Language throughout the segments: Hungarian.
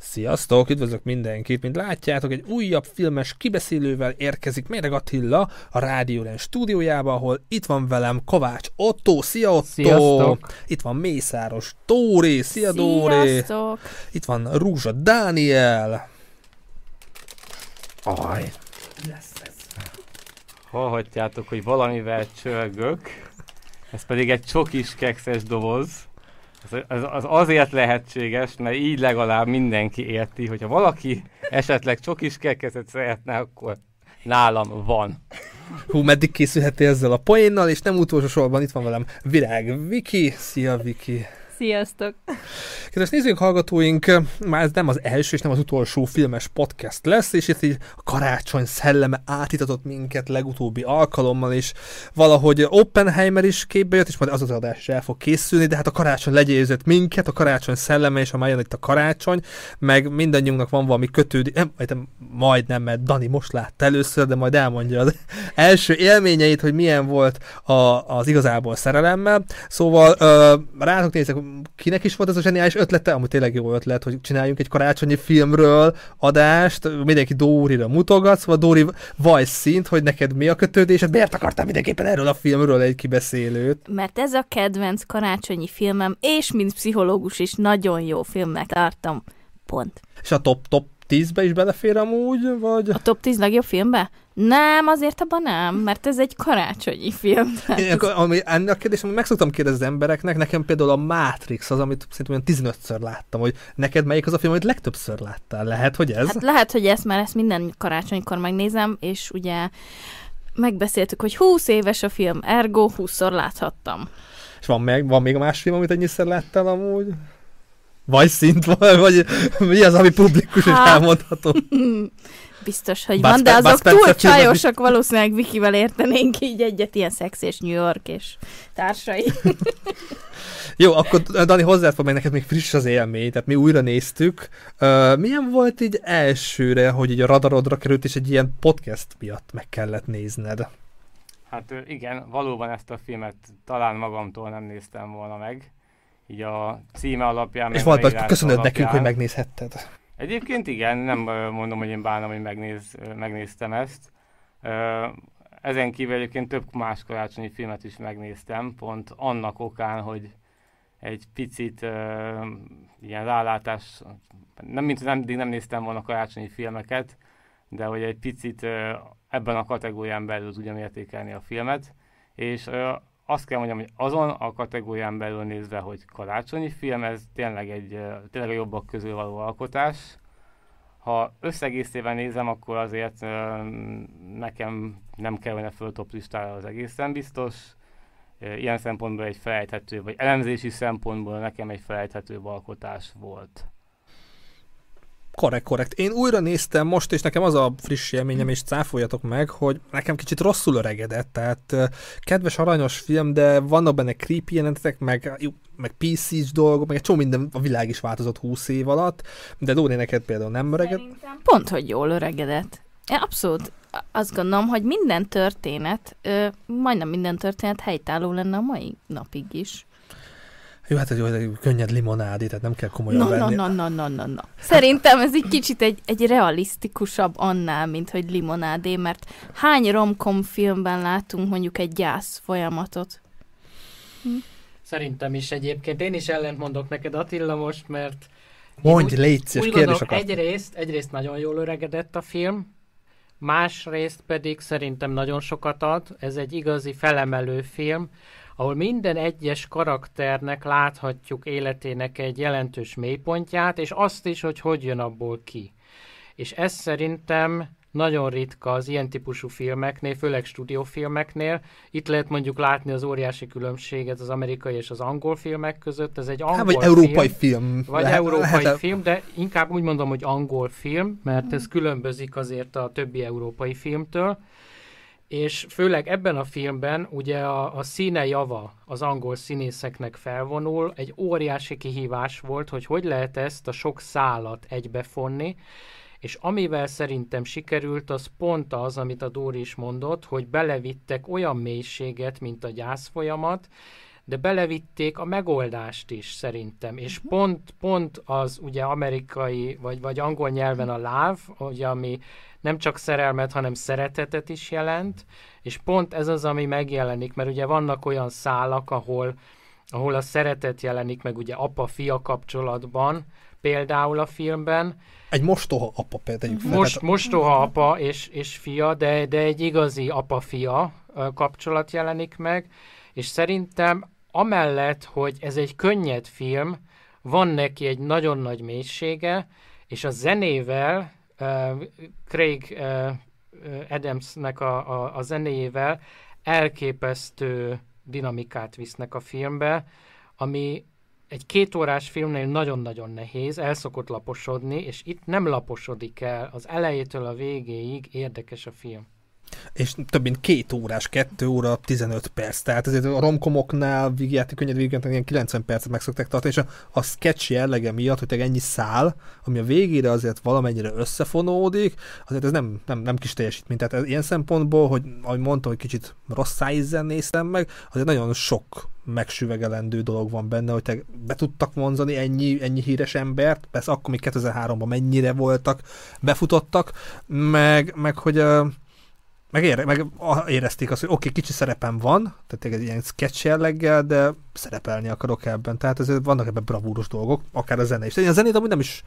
Sziasztok, üdvözlök mindenkit! Mint látjátok, egy újabb filmes kibeszélővel érkezik Méreg Attila a Rádió stúdiójába, ahol itt van velem Kovács Otto, szia Otto! Sziasztok! Itt van Mészáros Tóri, szia Dóri! Sziasztok! Itt van Rúzsa Dániel. Aj, Hallhatjátok, hogy valamivel csörgök, ez pedig egy csokis kekszes doboz. Ez, ez, az azért lehetséges, mert így legalább mindenki érti, hogyha valaki esetleg csokis kekszet szeretne, akkor nálam van. hú, meddig készülhettél ezzel a poénnal, és nem utolsó sorban itt van velem Virág Viki. Szia Viki! Sziasztok! Kedves nézőink, hallgatóink, már ez nem az első és nem az utolsó filmes podcast lesz, és itt így a karácsony szelleme átitatott minket legutóbbi alkalommal, és valahogy Oppenheimer is képbe jött, és majd az az adás is el fog készülni, de hát a karácsony legyőzött minket, a karácsony szelleme, és ha már jön itt a karácsony, meg mindannyiunknak van valami kötődi, nem, nem, majd nem, mert Dani most látta először, de majd elmondja az első élményeit, hogy milyen volt a, az igazából szerelemmel. Szóval rátok nézek, kinek is volt ez a zseniális ötlete, amúgy tényleg jó ötlet, hogy csináljunk egy karácsonyi filmről adást, mindenki Dórira mutogat, szóval Dóri vaj szint, hogy neked mi a kötődésed, miért akartál mindenképpen erről a filmről egy kibeszélőt? Mert ez a kedvenc karácsonyi filmem, és mint pszichológus is nagyon jó filmnek tartom. Pont. És a top, top 10-be is belefér amúgy, vagy? A top 10 legjobb filmbe? Nem, azért abban nem, mert ez egy karácsonyi film. Én, akkor, ami, ennek a kérdés, amit meg szoktam kérdezni az embereknek, nekem például a Matrix az, amit szerintem olyan 15-ször láttam, hogy neked melyik az a film, amit legtöbbször láttál? Lehet, hogy ez? Hát lehet, hogy ezt már ezt minden karácsonykor megnézem, és ugye megbeszéltük, hogy 20 éves a film, ergo 20-szor láthattam. És van, meg, van még más film, amit ennyiszer láttál amúgy? Vagy szint, vagy, vagy mi az, ami publikus és Hát. elmondható? Biztos, hogy Bud van, de Bud azok Spencer túl csajosak, valószínűleg Vikivel értenénk így egyet, ilyen szex és New York és társai. Jó, akkor Dani, hozzád fog meg neked még friss az élmény, tehát mi újra néztük. Uh, milyen volt így elsőre, hogy így a radarodra került, és egy ilyen podcast miatt meg kellett nézned? Hát igen, valóban ezt a filmet talán magamtól nem néztem volna meg. Így a címe alapján. és volt, köszönöd nekünk, hogy alapján. megnézhetted. Egyébként igen, nem mondom, hogy én bánom, hogy megnéz, megnéztem ezt. Ezen kívül egyébként több más karácsonyi filmet is megnéztem, pont annak okán, hogy egy picit ö, ilyen rálátás, nem mint nem, nem néztem volna karácsonyi filmeket, de hogy egy picit ö, ebben a kategórián belül tudjam értékelni a filmet, és ö, azt kell mondjam, hogy azon a kategórián belül nézve, hogy karácsonyi film, ez tényleg egy tényleg a jobbak közül való alkotás. Ha összegészében nézem, akkor azért nekem nem kellene föl top listára az egészen biztos. Ilyen szempontból egy felejthető, vagy elemzési szempontból nekem egy felejthető alkotás volt. Korrekt, korrekt. Én újra néztem most, és nekem az a friss élményem, és cáfoljatok meg, hogy nekem kicsit rosszul öregedett, tehát kedves, aranyos film, de vannak benne creepy jelenetek, meg, jó, meg PC-s dolgok, meg egy csomó minden, a világ is változott 20 év alatt, de Dóri neked például nem öregedett. Pont, hogy jól öregedett. Én abszolút azt gondolom, hogy minden történet, ö, majdnem minden történet helytálló lenne a mai napig is. Jó, hát egy olyan könnyed limonádi, tehát nem kell komolyan Na, na, venni. na, na, na, na, na. Szerintem ez egy kicsit egy, egy realisztikusabb annál, mint hogy limonádé, mert hány romkom filmben látunk mondjuk egy gyász folyamatot? Szerintem is egyébként. Én is ellent mondok neked Attila most, mert Mondj, úgy- légy szíves, úgy kérdés gondolom, akar. egyrészt, egyrészt nagyon jól öregedett a film, másrészt pedig szerintem nagyon sokat ad. Ez egy igazi felemelő film, ahol minden egyes karakternek láthatjuk életének egy jelentős mélypontját, és azt is, hogy hogy jön abból ki. És ez szerintem nagyon ritka az ilyen típusú filmeknél, főleg stúdiófilmeknél. Itt lehet mondjuk látni az óriási különbséget az amerikai és az angol filmek között. Ez egy angol Hát, vagy film. európai film. Vagy Lehet- európai lehet- film, de inkább úgy mondom, hogy angol film, mert ez különbözik azért a többi európai filmtől. És főleg ebben a filmben ugye a, a színe java az angol színészeknek felvonul. Egy óriási kihívás volt, hogy hogy lehet ezt a sok szálat egybefonni, és amivel szerintem sikerült, az pont az, amit a Dóri is mondott, hogy belevittek olyan mélységet, mint a gyászfolyamat, de belevitték a megoldást is szerintem, és pont, pont az ugye amerikai, vagy, vagy angol nyelven a love, ugye, ami nem csak szerelmet, hanem szeretetet is jelent, és pont ez az, ami megjelenik, mert ugye vannak olyan szálak, ahol, ahol a szeretet jelenik meg ugye apa-fia kapcsolatban, például a filmben. Egy mostoha apa például. Most, mostoha apa és, és fia, de, de egy igazi apa-fia kapcsolat jelenik meg, és szerintem amellett, hogy ez egy könnyed film, van neki egy nagyon nagy mélysége, és a zenével, uh, Craig uh, Adamsnek a, a, a zenéjével elképesztő dinamikát visznek a filmbe, ami egy két órás filmnél nagyon-nagyon nehéz, el szokott laposodni, és itt nem laposodik el, az elejétől a végéig érdekes a film és több mint két órás, kettő óra, 15 perc. Tehát ezért a romkomoknál, vígjáték, könnyed végigjáték, ilyen 90 percet meg szokták tartani, és a, a sketch jellege miatt, hogy ennyi szál, ami a végére azért valamennyire összefonódik, azért ez nem, nem, nem kis teljesítmény. Tehát ez, ilyen szempontból, hogy ahogy mondtam, hogy kicsit rossz szájízzel néztem meg, azért nagyon sok megsüvegelendő dolog van benne, hogy te be tudtak vonzani ennyi, ennyi híres embert, persze akkor még 2003-ban mennyire voltak, befutottak, meg, meg hogy uh, meg, ére, meg érezték azt, hogy oké, okay, kicsi szerepem van, tehát egy ilyen sketch jelleggel, de szerepelni akarok ebben. Tehát ezért vannak ebben bravúros dolgok, akár a zene is. Én a zenét amúgy nem is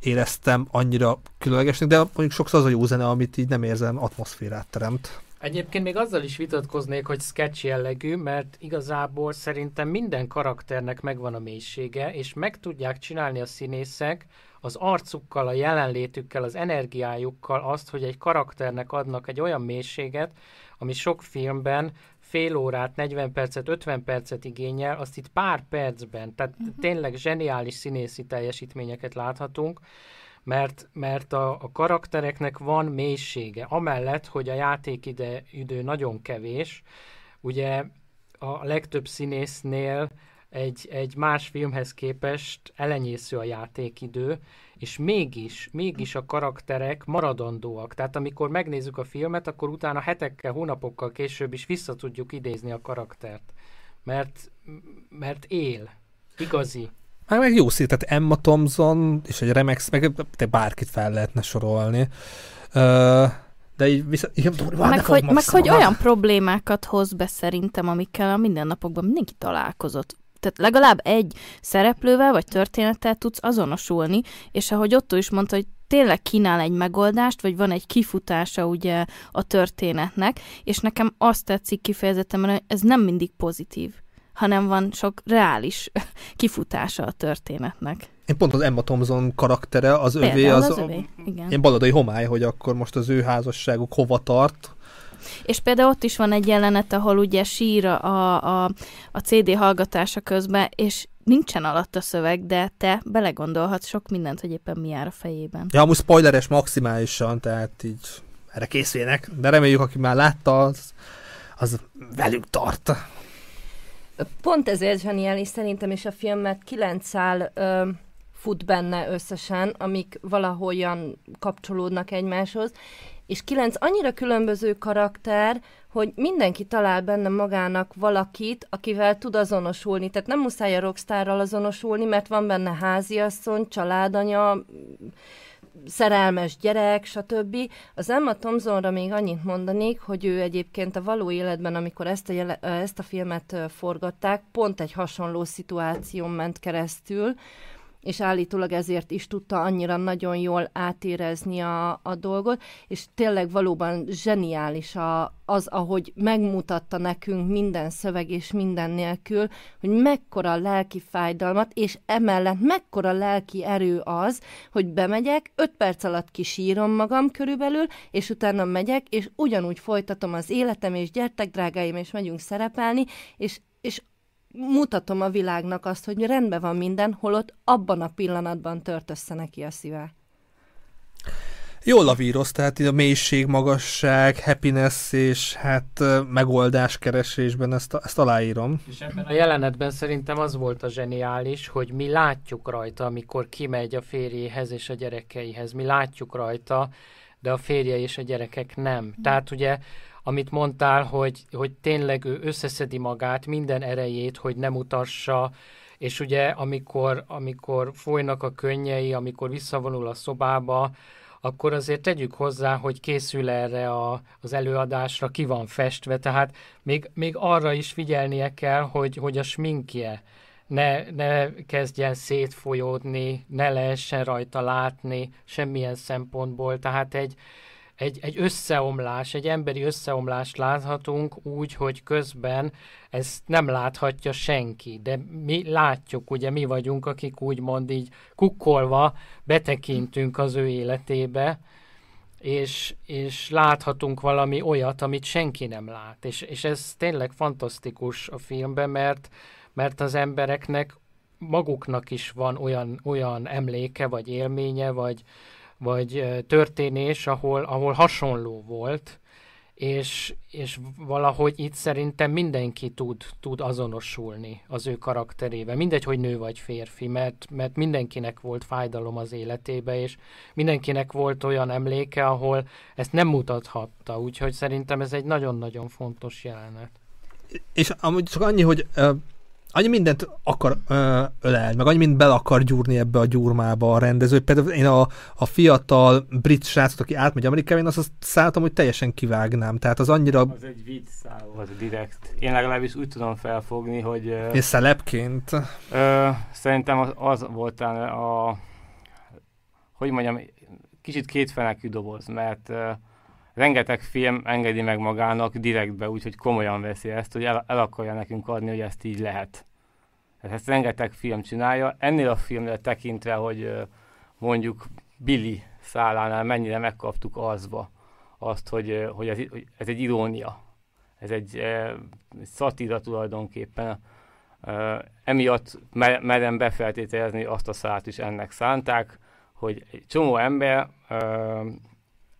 éreztem annyira különlegesnek, de mondjuk sokszor az a jó zene, amit így nem érzem, atmoszférát teremt. Egyébként még azzal is vitatkoznék, hogy sketch jellegű, mert igazából szerintem minden karakternek megvan a mélysége, és meg tudják csinálni a színészek, az arcukkal, a jelenlétükkel, az energiájukkal azt, hogy egy karakternek adnak egy olyan mélységet, ami sok filmben fél órát, 40 percet, 50 percet igényel, azt itt pár percben, tehát uh-huh. tényleg zseniális színészi teljesítményeket láthatunk, mert, mert a, a karaktereknek van mélysége. Amellett, hogy a játékidő nagyon kevés, ugye a legtöbb színésznél egy, egy más filmhez képest elenyésző a játékidő, és mégis, mégis a karakterek maradandóak. Tehát amikor megnézzük a filmet, akkor utána hetekkel, hónapokkal később is vissza tudjuk idézni a karaktert. Mert, mert él. Igazi. Hát meg jó szín, tehát Emma Thompson és egy Remex, meg te bárkit fel lehetne sorolni. Uh, de így vissza, igen, meg, hogy, meg hogy olyan problémákat hoz be szerintem, amikkel a mindennapokban mindenki találkozott tehát legalább egy szereplővel vagy történettel tudsz azonosulni, és ahogy Otto is mondta, hogy tényleg kínál egy megoldást, vagy van egy kifutása ugye a történetnek, és nekem azt tetszik kifejezetten, hogy ez nem mindig pozitív, hanem van sok reális kifutása a történetnek. Én pont az Emma Thompson karaktere, az Például övé az, az övé. Igen. ilyen baladai homály, hogy akkor most az ő házasságuk hova tart, és például ott is van egy jelenet, ahol ugye sír a, a, a CD hallgatása közben, és nincsen alatt a szöveg, de te belegondolhatsz sok mindent, hogy éppen mi jár a fejében. Ja, amúgy spoileres maximálisan, tehát így erre készüljenek, de reméljük, aki már látta, az, az velük tart. Pont ezért zseniális szerintem is a film, mert kilenc szál ö, fut benne összesen, amik valahogyan kapcsolódnak egymáshoz, és kilenc annyira különböző karakter, hogy mindenki talál benne magának valakit, akivel tud azonosulni. Tehát nem muszáj a rockstárral azonosulni, mert van benne háziasszony, családanya, szerelmes gyerek, stb. Az Emma Thompsonra még annyit mondanék, hogy ő egyébként a való életben, amikor ezt a, jele, ezt a filmet forgatták, pont egy hasonló szituáción ment keresztül, és állítólag ezért is tudta annyira nagyon jól átérezni a, a dolgot, és tényleg valóban zseniális a, az, ahogy megmutatta nekünk minden szöveg és minden nélkül, hogy mekkora lelki fájdalmat, és emellett mekkora lelki erő az, hogy bemegyek, öt perc alatt kisírom magam körülbelül, és utána megyek, és ugyanúgy folytatom az életem, és gyertek, drágáim, és megyünk szerepelni, és, és mutatom a világnak azt, hogy rendben van minden, holott abban a pillanatban tört össze neki a szíve. Jól lavíroz, tehát a mélység, magasság, happiness és hát megoldás keresésben ezt, ezt aláírom. És ebben a jelenetben szerintem az volt a zseniális, hogy mi látjuk rajta, amikor kimegy a férjéhez és a gyerekeihez. Mi látjuk rajta, de a férje és a gyerekek nem. Tehát ugye amit mondtál, hogy, hogy tényleg ő összeszedi magát, minden erejét, hogy nem utassa, és ugye amikor, amikor folynak a könnyei, amikor visszavonul a szobába, akkor azért tegyük hozzá, hogy készül erre a, az előadásra, ki van festve, tehát még, még arra is figyelnie kell, hogy, hogy a sminkje ne, ne kezdjen szétfolyódni, ne lehessen rajta látni semmilyen szempontból, tehát egy, egy, egy összeomlás, egy emberi összeomlást láthatunk úgy, hogy közben ezt nem láthatja senki, de mi látjuk, ugye mi vagyunk, akik úgymond így kukkolva betekintünk az ő életébe, és, és láthatunk valami olyat, amit senki nem lát. És, és ez tényleg fantasztikus a filmben, mert, mert az embereknek maguknak is van olyan, olyan emléke, vagy élménye, vagy, vagy történés, ahol, ahol hasonló volt, és, és valahogy itt szerintem mindenki tud, tud azonosulni az ő karakterével. Mindegy, hogy nő vagy férfi, mert, mert mindenkinek volt fájdalom az életébe, és mindenkinek volt olyan emléke, ahol ezt nem mutathatta, úgyhogy szerintem ez egy nagyon-nagyon fontos jelenet. És amúgy csak annyi, hogy annyi mindent akar ö, ölel, meg annyi mindent bele akar gyúrni ebbe a gyurmába a rendező. Például én a, a fiatal brit srácot, aki átmegy Amerikába, én azt, azt szálltam, hogy teljesen kivágnám. Tehát az annyira... Az egy vicc volt direkt. Én legalábbis úgy tudom felfogni, hogy... És szelepként? Ö, szerintem az, az volt a... Hogy mondjam, kicsit kétfenekű doboz, mert ö, rengeteg film engedi meg magának direktbe, úgyhogy komolyan veszi ezt, hogy el, el akarja nekünk adni, hogy ezt így lehet. Ezt rengeteg film csinálja. Ennél a filmre tekintve, hogy mondjuk Billy szálánál mennyire megkaptuk azba azt, hogy, hogy, ez, hogy ez egy irónia. Ez egy, egy szatíra tulajdonképpen. Emiatt merem befeltételezni azt a szállt is ennek szánták, hogy egy csomó ember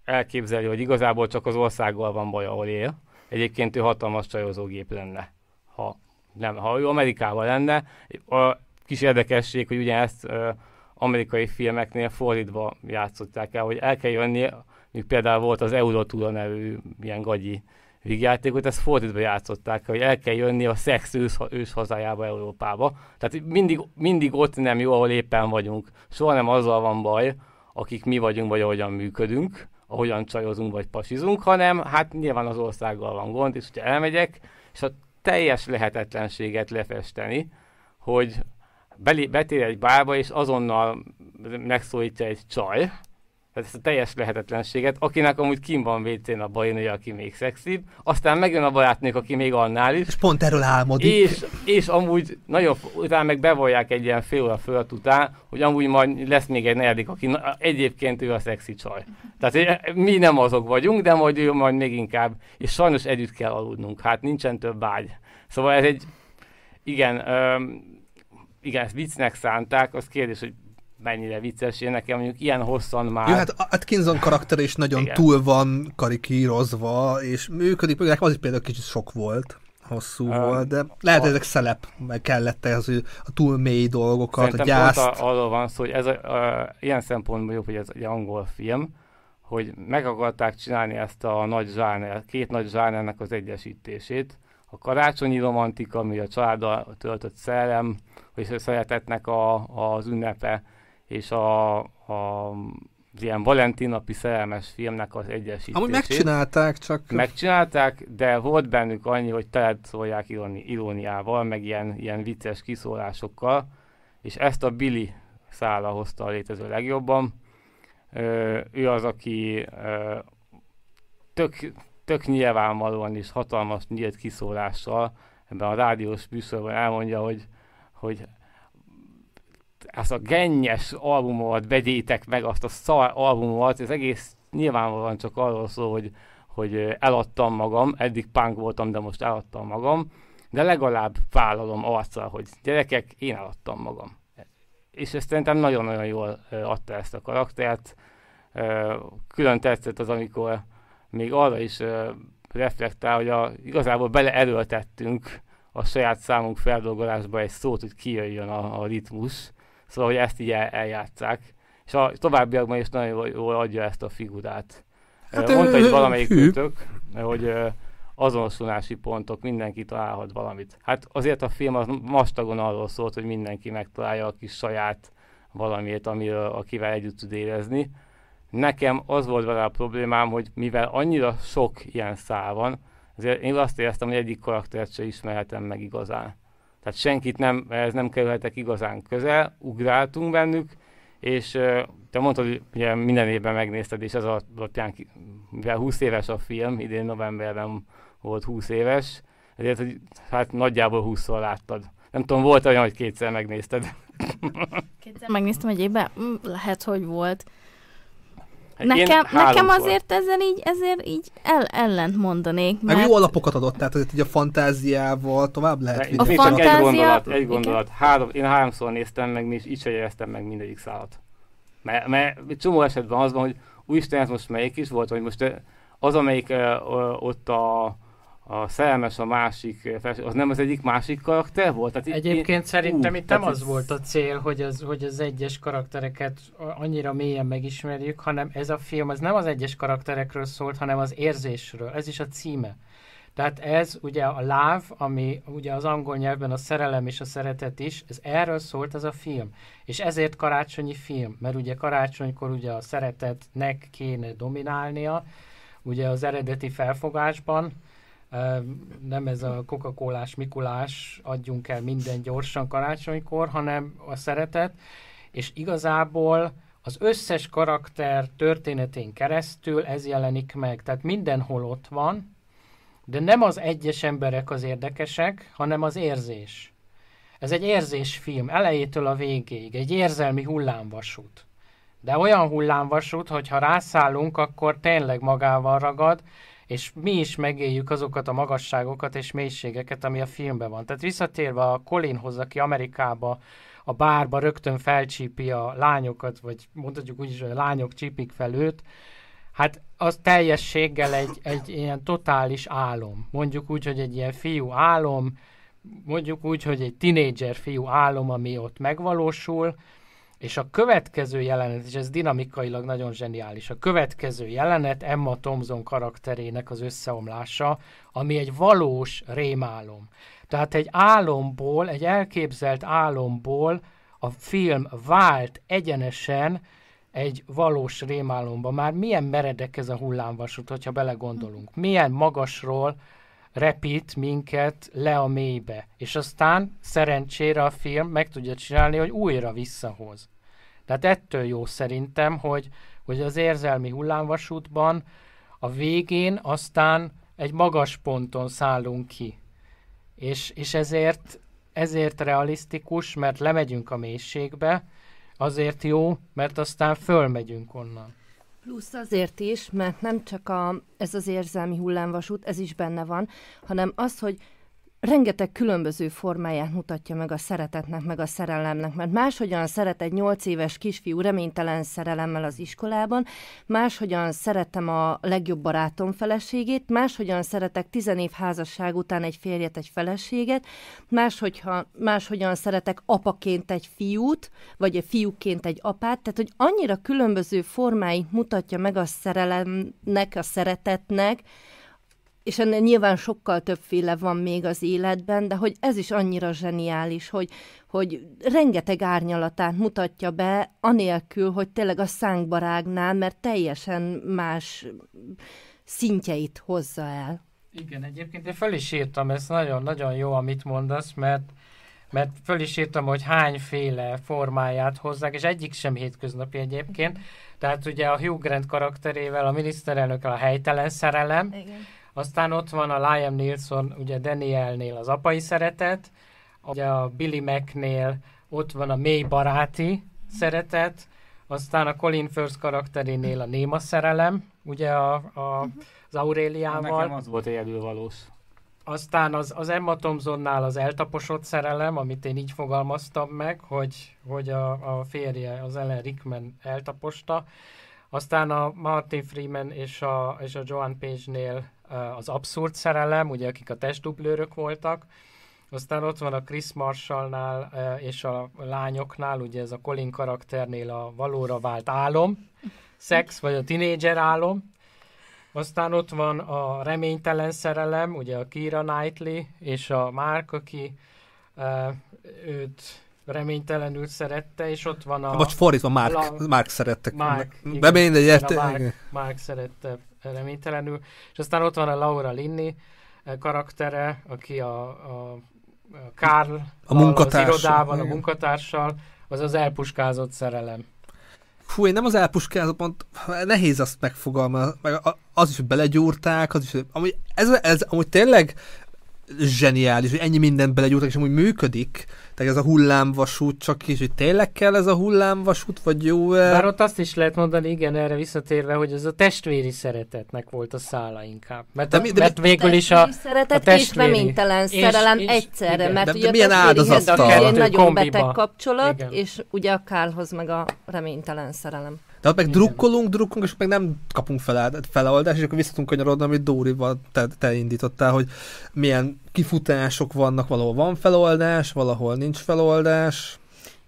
elképzeli, hogy igazából csak az országgal van baj, ahol él. Egyébként ő hatalmas csajozógép lenne, ha, nem, ha ő Amerikával lenne. A kis érdekesség, hogy ugyanezt uh, amerikai filmeknél fordítva játszották el, hogy el kell jönni, még például volt az Eurotúra nevű ilyen gagyi vígjátékot, ezt fordítva játszották, hogy el kell jönni a szex ős, ős hazájába, Európába. Tehát mindig, mindig ott nem jó, ahol éppen vagyunk. Soha nem azzal van baj, akik mi vagyunk, vagy ahogyan működünk, ahogyan csajozunk vagy pasizunk, hanem hát nyilván az országgal van gond, és hogyha elmegyek, és a teljes lehetetlenséget lefesteni, hogy belé, betér egy bárba, és azonnal megszólítja egy csaj, tehát ezt a teljes lehetetlenséget, akinek amúgy kim van WC-n a bajnője, aki még szexibb, aztán megjön a barátnők, aki még annál is. És pont erről álmodik. És, és amúgy nagyon, utána meg bevallják egy ilyen fél óra fölött után, hogy amúgy majd lesz még egy negyedik, aki na, egyébként ő a szexi csaj. Tehát mi nem azok vagyunk, de majd ő majd még inkább, és sajnos együtt kell aludnunk, hát nincsen több ágy. Szóval ez egy, igen, öm, igen, ezt viccnek szánták, az kérdés, hogy mennyire vicces, én nekem mondjuk ilyen hosszan már... Jó, hát Atkinson karakter is nagyon Igen. túl van karikírozva, és működik, nekem az is például kicsit sok volt hosszú um, volt, de lehet, hogy ezek szelep, meg kellett ez a túl mély dolgokat, Szerintem a gyászt. Pont arról van szó, hogy ez a, a, ilyen szempontból jobb, hogy ez egy angol film, hogy meg akarták csinálni ezt a nagy zsáner, két nagy zsánernek az egyesítését. A karácsonyi romantika, ami a családdal töltött szellem, és a szeretetnek a, az ünnepe, és a, a az ilyen Valentin napi szerelmes filmnek az egyesítését. Amúgy megcsinálták, csak... Megcsinálták, de volt bennük annyi, hogy teled szólják ironi, iróniával, meg ilyen, ilyen vicces kiszólásokkal, és ezt a Billy szála hozta a létező legjobban. Ö, ő az, aki ö, tök, tök nyilvánvalóan is hatalmas nyílt kiszólással ebben a rádiós műsorban elmondja, hogy, hogy ezt a gennyes albumot vegyétek meg, azt a szar albumot, ez egész nyilvánvalóan csak arról szól, hogy, hogy eladtam magam, eddig punk voltam, de most eladtam magam, de legalább vállalom arccal, hogy gyerekek, én eladtam magam. És ezt szerintem nagyon-nagyon jól adta ezt a karaktert. Külön tetszett az, amikor még arra is reflektál, hogy a, igazából beleerőltettünk a saját számunk feldolgozásba egy szót, hogy kijöjjön a, a ritmus, Szóval, hogy ezt így el, eljátszák. És a továbbiakban is nagyon jól, jól adja ezt a figurát. Hát Mondta, hogy valamelyik kötök, hogy ö, azonosulási pontok, mindenki találhat valamit. Hát azért a film az vastagon arról szólt, hogy mindenki megtalálja a kis saját valamiért, amiről, akivel együtt tud érezni. Nekem az volt vele a problémám, hogy mivel annyira sok ilyen szál van, azért én azt éreztem, hogy egyik karaktert se ismerhetem meg igazán. Tehát senkit nem, ez nem kerülhetek igazán közel, ugráltunk bennük, és te mondtad, hogy ugye minden évben megnézted, és ez alapján, mivel 20 éves a film, idén novemberben volt 20 éves, ezért, hogy hát nagyjából 20-szor láttad. Nem tudom, volt olyan, hogy kétszer megnézted. Kétszer megnéztem egy évben? Mm, lehet, hogy volt. Hát nekem, nekem azért ezzel így, ezért így el, ellent mondanék. Mert... Meg jó alapokat adott, tehát hogy így a fantáziával tovább lehet vinni. A fantázia... Egy gondolat, egy gondolat. Három, én háromszor néztem meg, és így se éreztem meg mindegyik szállat. Mert, mert csomó esetben az van, hogy úristen, ez most melyik is volt, hogy most az, amelyik uh, ott a a szerelmes a másik, az nem az egyik másik karakter volt? Tehát Egyébként én, szerintem ú, itt nem az ez... volt a cél, hogy az, hogy az egyes karaktereket annyira mélyen megismerjük, hanem ez a film az nem az egyes karakterekről szólt, hanem az érzésről. Ez is a címe. Tehát ez ugye a láv, ami ugye az angol nyelvben a szerelem és a szeretet is, ez erről szólt ez a film. És ezért karácsonyi film, mert ugye karácsonykor ugye a szeretetnek kéne dominálnia, ugye az eredeti felfogásban, nem ez a Coca-Colás Mikulás, adjunk el minden gyorsan karácsonykor, hanem a szeretet, és igazából az összes karakter történetén keresztül ez jelenik meg, tehát mindenhol ott van, de nem az egyes emberek az érdekesek, hanem az érzés. Ez egy érzésfilm, elejétől a végéig, egy érzelmi hullámvasút. De olyan hullámvasút, hogy ha rászállunk, akkor tényleg magával ragad, és mi is megéljük azokat a magasságokat és mélységeket, ami a filmben van. Tehát visszatérve a Colinhoz, aki Amerikába a bárba rögtön felcsípi a lányokat, vagy mondhatjuk úgy is, hogy a lányok csípik fel őt, hát az teljességgel egy, egy ilyen totális álom. Mondjuk úgy, hogy egy ilyen fiú álom, mondjuk úgy, hogy egy tinédzser fiú álom, ami ott megvalósul, és a következő jelenet, és ez dinamikailag nagyon zseniális, a következő jelenet Emma Thompson karakterének az összeomlása, ami egy valós rémálom. Tehát egy álomból, egy elképzelt álomból a film vált egyenesen egy valós rémálomba. Már milyen meredek ez a hullámvasút, hogyha belegondolunk. Milyen magasról repít minket le a mélybe. És aztán szerencsére a film meg tudja csinálni, hogy újra visszahoz. Tehát ettől jó szerintem, hogy, hogy az érzelmi hullámvasútban a végén aztán egy magas ponton szállunk ki. És, és ezért, ezért realisztikus, mert lemegyünk a mélységbe, azért jó, mert aztán fölmegyünk onnan. Plusz azért is, mert nem csak a, ez az érzelmi hullámvasút, ez is benne van, hanem az, hogy rengeteg különböző formáját mutatja meg a szeretetnek, meg a szerelemnek, mert máshogyan szeret egy nyolc éves kisfiú reménytelen szerelemmel az iskolában, máshogyan szeretem a legjobb barátom feleségét, máshogyan szeretek tizen év házasság után egy férjet, egy feleséget, máshogyha, máshogyan szeretek apaként egy fiút, vagy egy fiúként egy apát, tehát hogy annyira különböző formáit mutatja meg a szerelemnek, a szeretetnek, és ennél nyilván sokkal többféle van még az életben, de hogy ez is annyira zseniális, hogy, hogy rengeteg árnyalatát mutatja be, anélkül, hogy tényleg a szánkbarágnál, mert teljesen más szintjeit hozza el. Igen, egyébként én föl is írtam, ez nagyon-nagyon jó, amit mondasz, mert mert föl is írtam, hogy hányféle formáját hozzák, és egyik sem hétköznapi egyébként. Tehát ugye a Hugh Grant karakterével, a miniszterelnökkel a helytelen szerelem, Igen aztán ott van a Liam Nilsson, ugye Danielnél az apai szeretet, ugye a Billy Macnél ott van a mély baráti szeretet, aztán a Colin Firth karakterénél a néma szerelem, ugye a, a, az Auréliával. Nekem az volt egy valós. Aztán az, az Emma Thompsonnál az eltaposott szerelem, amit én így fogalmaztam meg, hogy, hogy a, a férje, az Ellen Rickman eltaposta. Aztán a Martin Freeman és a, és a Joan Page-nél az abszurd szerelem, ugye akik a testdublőrök voltak, aztán ott van a Chris Marshallnál és a lányoknál, ugye ez a Colin karakternél a valóra vált álom, szex, vagy a tinédzser álom, Aztán ott van a reménytelen szerelem, ugye a Kira Knightley és a Mark, aki őt reménytelenül szerette, és ott van a... Vagy fordítva, Mark, La- Mark szerettek. Mark, igen, Mark. Mark szerette reménytelenül. És aztán ott van a Laura Linney eh, karaktere, aki a, a, a Carl A munkatárs. az irodában, a Igen. munkatársal, az az elpuskázott szerelem. Fú, én nem az elpuskázott, pont nehéz azt megfogalmazni, meg a- az is, hogy belegyúrták, az is, amúgy ez, ez amúgy tényleg zseniális, hogy ennyi mindent belegyúrtak, és amúgy működik. Tehát ez a hullámvasút csak is, hogy tényleg kell ez a hullámvasút, vagy jó Bár ott azt is lehet mondani, igen, erre visszatérve, hogy ez a testvéri szeretetnek volt a szála inkább. Mert, De mi- de mert végül is a... Testvéri szeretet a és testvéri. reménytelen És- szerelem és- egyszerre, igen. mert De- ugye de a milyen testvérihez áldozattal? egy nagyon kombiba. beteg kapcsolat, Igen. és ugye a Kálhoz meg a reménytelen szerelem. De ott meg Igen. drukkolunk, drukkolunk, és meg nem kapunk felállt- feloldást, és akkor visszatunk kanyarodni, amit Dórival te, te indítottál, hogy milyen kifutások vannak, valahol van feloldás, valahol nincs feloldás.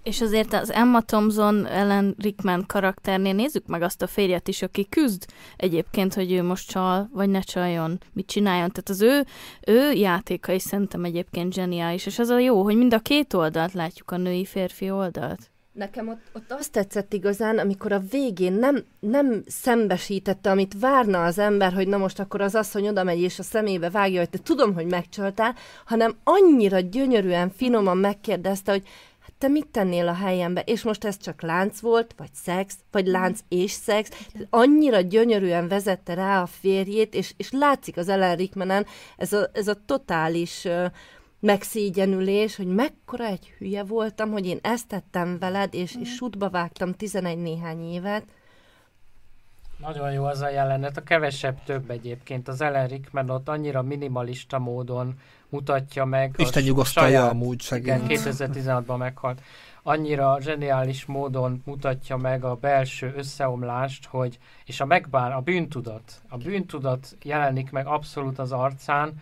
És azért az Emma Thompson, Ellen Rickman karakternél nézzük meg azt a férjet is, aki küzd egyébként, hogy ő most csal, vagy ne csaljon, mit csináljon. Tehát az ő, ő játéka is szerintem egyébként zseniális, és az a jó, hogy mind a két oldalt látjuk, a női-férfi oldalt. Nekem ott, ott azt tetszett igazán, amikor a végén nem, nem szembesítette, amit várna az ember, hogy na most akkor az asszony oda megy és a szemébe vágja, hogy te tudom, hogy megcsaltál, hanem annyira gyönyörűen, finoman megkérdezte, hogy hát te mit tennél a helyembe, és most ez csak lánc volt, vagy szex, vagy lánc és szex. Tehát annyira gyönyörűen vezette rá a férjét, és, és látszik az Ellen Rickmanen ez a, ez a totális megszégyenülés, hogy mekkora egy hülye voltam, hogy én ezt tettem veled, és, és sútba vágtam 11 néhány évet. Nagyon jó az a jelenet, a kevesebb több egyébként. Az Ellen Rickman ott annyira minimalista módon mutatja meg. a Isten nyugosztalja amúgy Igen, segít. 2016-ban meghalt. Annyira zseniális módon mutatja meg a belső összeomlást, hogy, és a megbán, a bűntudat, a bűntudat jelenik meg abszolút az arcán,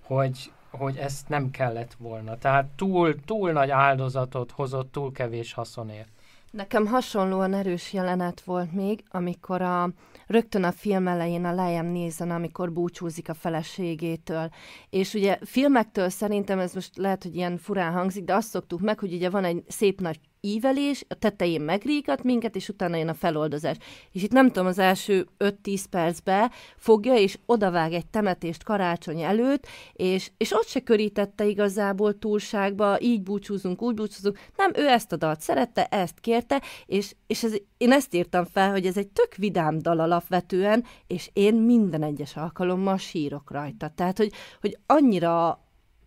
hogy, hogy ezt nem kellett volna. Tehát túl, túl nagy áldozatot hozott, túl kevés haszonért. Nekem hasonlóan erős jelenet volt még, amikor a, rögtön a film elején a Liam Neeson, amikor búcsúzik a feleségétől. És ugye filmektől szerintem ez most lehet, hogy ilyen furán hangzik, de azt szoktuk meg, hogy ugye van egy szép nagy ívelés, a tetején megrígat minket, és utána jön a feloldozás. És itt nem tudom, az első 5-10 percbe fogja, és odavág egy temetést karácsony előtt, és, és ott se körítette igazából túlságba, így búcsúzunk, úgy búcsúzunk. Nem, ő ezt a dalt szerette, ezt kérte, és, és ez, én ezt írtam fel, hogy ez egy tök vidám dal alapvetően, és én minden egyes alkalommal sírok rajta. Tehát, hogy, hogy annyira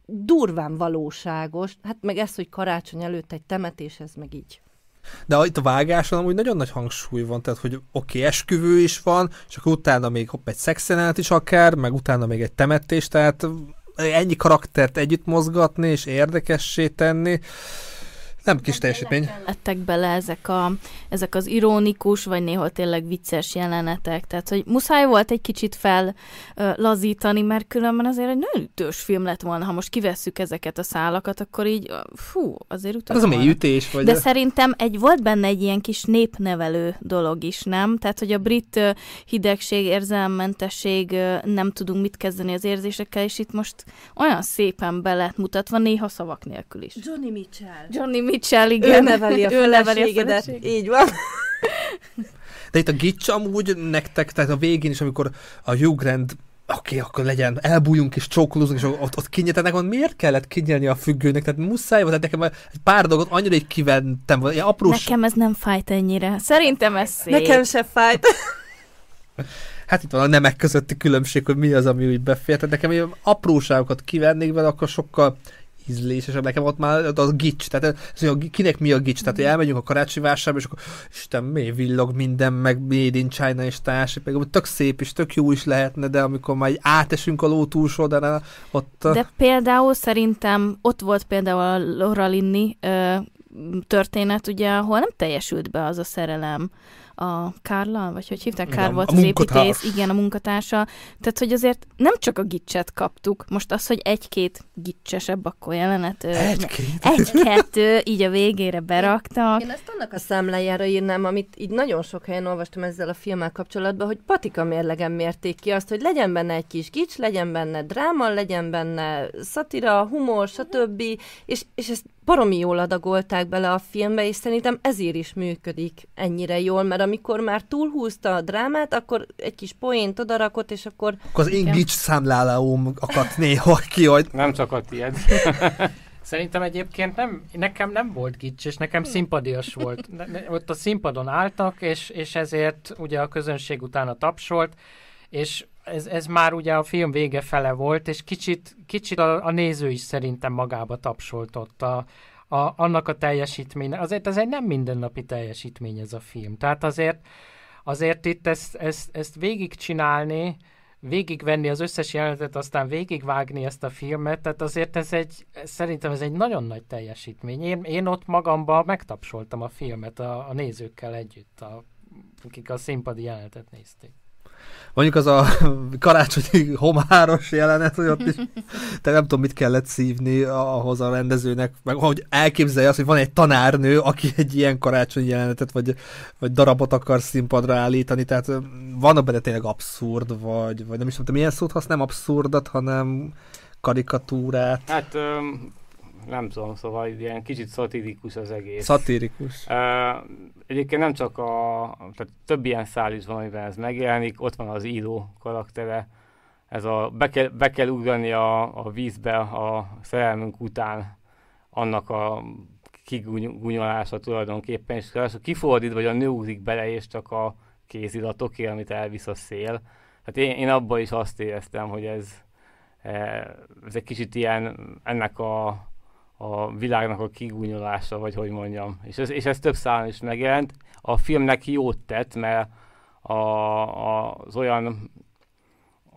durván valóságos, hát meg ez, hogy karácsony előtt egy temetés, ez meg így. De itt a vágáson amúgy nagyon nagy hangsúly van, tehát hogy oké, okay, esküvő is van, és akkor utána még hopp, egy szexenát is akár, meg utána még egy temetés, tehát ennyi karaktert együtt mozgatni és érdekessé tenni, nem kis teljesítmény. lettek bele ezek, a, ezek az ironikus, vagy néhol tényleg vicces jelenetek. Tehát, hogy muszáj volt egy kicsit fellazítani, mert különben azért egy nagyon ütős film lett volna. Ha most kivesszük ezeket a szálakat, akkor így, fú, azért Hát az a volna. mélyütés, vagy... De szerintem egy, volt benne egy ilyen kis népnevelő dolog is, nem? Tehát, hogy a brit hidegség, érzelmmentesség, ö, nem tudunk mit kezdeni az érzésekkel, és itt most olyan szépen be lett mutatva, néha szavak nélkül is. Johnny Mitchell. Johnny Mitchell, igen. Ő neveli a Ő neveli a. Így van. De itt a gics amúgy nektek, tehát a végén is, amikor a Hugh Grant oké, okay, akkor legyen, elbújunk és csókolózunk, és ott, ott kinyitett, nekem miért kellett kinyelni a függőnek, tehát muszáj volt, tehát nekem egy pár dolgot annyira így kiventem, vagy ilyen aprós, Nekem ez nem fájt ennyire. Szerintem ez szép. Nekem se fájt. hát itt van a nemek közötti különbség, hogy mi az, ami úgy befér, tehát nekem ilyen apróságokat kivennék vele, akkor sokkal ízlésesebb. Nekem ott már a gics, tehát ez, hogy kinek mi a gics, tehát hogy elmegyünk a karácsonyi vásárba, és akkor Isten, mi villog minden, meg Made in China és társ, meg tök szép és tök jó is lehetne, de amikor már átesünk a ló túlsó oldalán, ott... De például szerintem ott volt például a Laura történet, ugye, ahol nem teljesült be az a szerelem, a Kárla, vagy hogy hívták, Igen, Kár volt az munkatárs. építész, igen, a munkatársa. Tehát, hogy azért nem csak a gicset kaptuk, most az, hogy egy-két gicsesebb akkor jelenet, Egy-két. egy-kettő, így a végére beraktak. Én ezt annak a számlájára írnám, amit így nagyon sok helyen olvastam ezzel a filmmel kapcsolatban, hogy patika mérlegen mérték ki azt, hogy legyen benne egy kis gics, legyen benne dráma, legyen benne szatira, humor, stb. És, és ezt baromi jól adagolták bele a filmbe, és szerintem ezért is működik ennyire jól, mert amikor már túlhúzta a drámát, akkor egy kis poént odarakott, és akkor Akkor az én gics számlálóm akadt néha ki, hogy Nem csak a tied. Szerintem egyébként nem, nekem nem volt gics, és nekem szimpadias volt. Ott a színpadon álltak, és, és ezért ugye a közönség utána tapsolt, és ez, ez már ugye a film vége fele volt, és kicsit, kicsit a, a néző is szerintem magába tapsolt ott a, a, annak a teljesítménye. Azért ez egy nem mindennapi teljesítmény ez a film. Tehát azért, azért itt ezt, ezt, ezt végigcsinálni, végigvenni az összes jelenetet, aztán végigvágni ezt a filmet, tehát azért ez egy, szerintem ez egy nagyon nagy teljesítmény. Én, én ott magamban megtapsoltam a filmet a, a nézőkkel együtt, a, akik a színpadi jelenetet nézték. Mondjuk az a karácsonyi homáros jelenet, hogy ott is, te nem tudom, mit kellett szívni ahhoz a rendezőnek, meg hogy elképzelje azt, hogy van egy tanárnő, aki egy ilyen karácsonyi jelenetet, vagy, vagy darabot akar színpadra állítani, tehát vannak benne tényleg abszurd, vagy, vagy nem is tudom, milyen szót használ, nem abszurdat, hanem karikatúrát, Hát öm, nem tudom, szóval ilyen kicsit szatirikus az egész. szatirikus. Uh, egyébként nem csak a, tehát több ilyen szál is van, amiben ez megjelenik, ott van az író karaktere, ez a, be kell, be kell ugrani a, a vízbe a szerelmünk után annak a kigunyolása tulajdonképpen, és ráadásul kifordít, vagy a nő ugrik bele, és csak a kéziratokért, amit elvisz a szél. Hát én, én abban is azt éreztem, hogy ez, eh, ez egy kicsit ilyen ennek a, a világnak a kigúnyolása, vagy hogy mondjam. És ez, és ez több szálon is megjelent. A filmnek jót tett, mert a, a, az olyan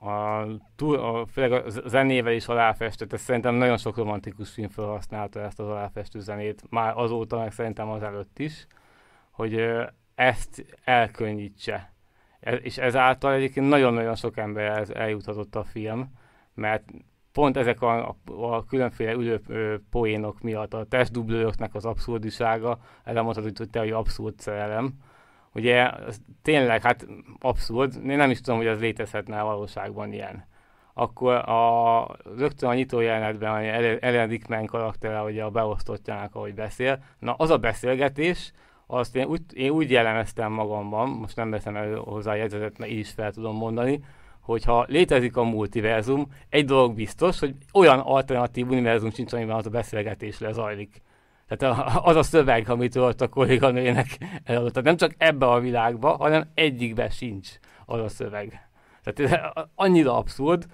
a, túl, a, főleg a zenével is aláfestett, ez szerintem nagyon sok romantikus film felhasználta ezt az aláfestő zenét, már azóta, meg szerintem az előtt is, hogy ezt elkönnyítse. E, és ezáltal egyébként nagyon-nagyon sok ember eljuthatott a film, mert pont ezek a, a, a különféle ülő poénok miatt, a testdublőröknek az abszurdisága, erre mondhatod, hogy te vagy abszurd szerelem. Ugye az tényleg, hát abszurd, én nem is tudom, hogy ez létezhetne a valóságban ilyen. Akkor a, rögtön a nyitó jelenetben Ellen Rickman karaktere, ugye a beosztottjának, ahogy beszél, na az a beszélgetés, azt én úgy, én úgy jellemeztem magamban, most nem veszem elő hozzá a jegyzetet, mert így is fel tudom mondani, hogyha létezik a multiverzum, egy dolog biztos, hogy olyan alternatív univerzum sincs, amiben az a beszélgetés lezajlik. Tehát az a szöveg, amit ott a kolléganőjének eladott. Tehát nem csak ebbe a világba, hanem egyikbe sincs az a szöveg. Tehát ez annyira abszurd,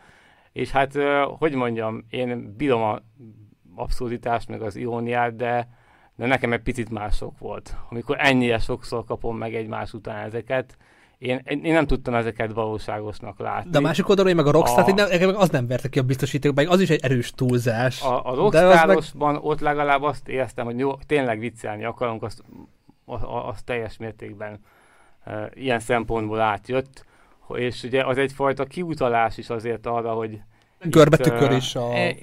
és hát, hogy mondjam, én bírom a abszurditást, meg az iróniát, de, de nekem egy picit mások volt. Amikor ennyire sokszor kapom meg egymás után ezeket, én, én nem tudtam ezeket valóságosnak látni. De a másik oldalon meg a Rockstar, A- meg az nem verte ki a biztosítékba, meg az is egy erős túlzás. A, a az meg- ott legalább azt éreztem, hogy jó, tényleg viccelni akarunk, azt, az, az teljes mértékben e, ilyen szempontból átjött. És ugye az egyfajta kiutalás is azért arra, hogy Görbe itt, tükör ö, is a... e,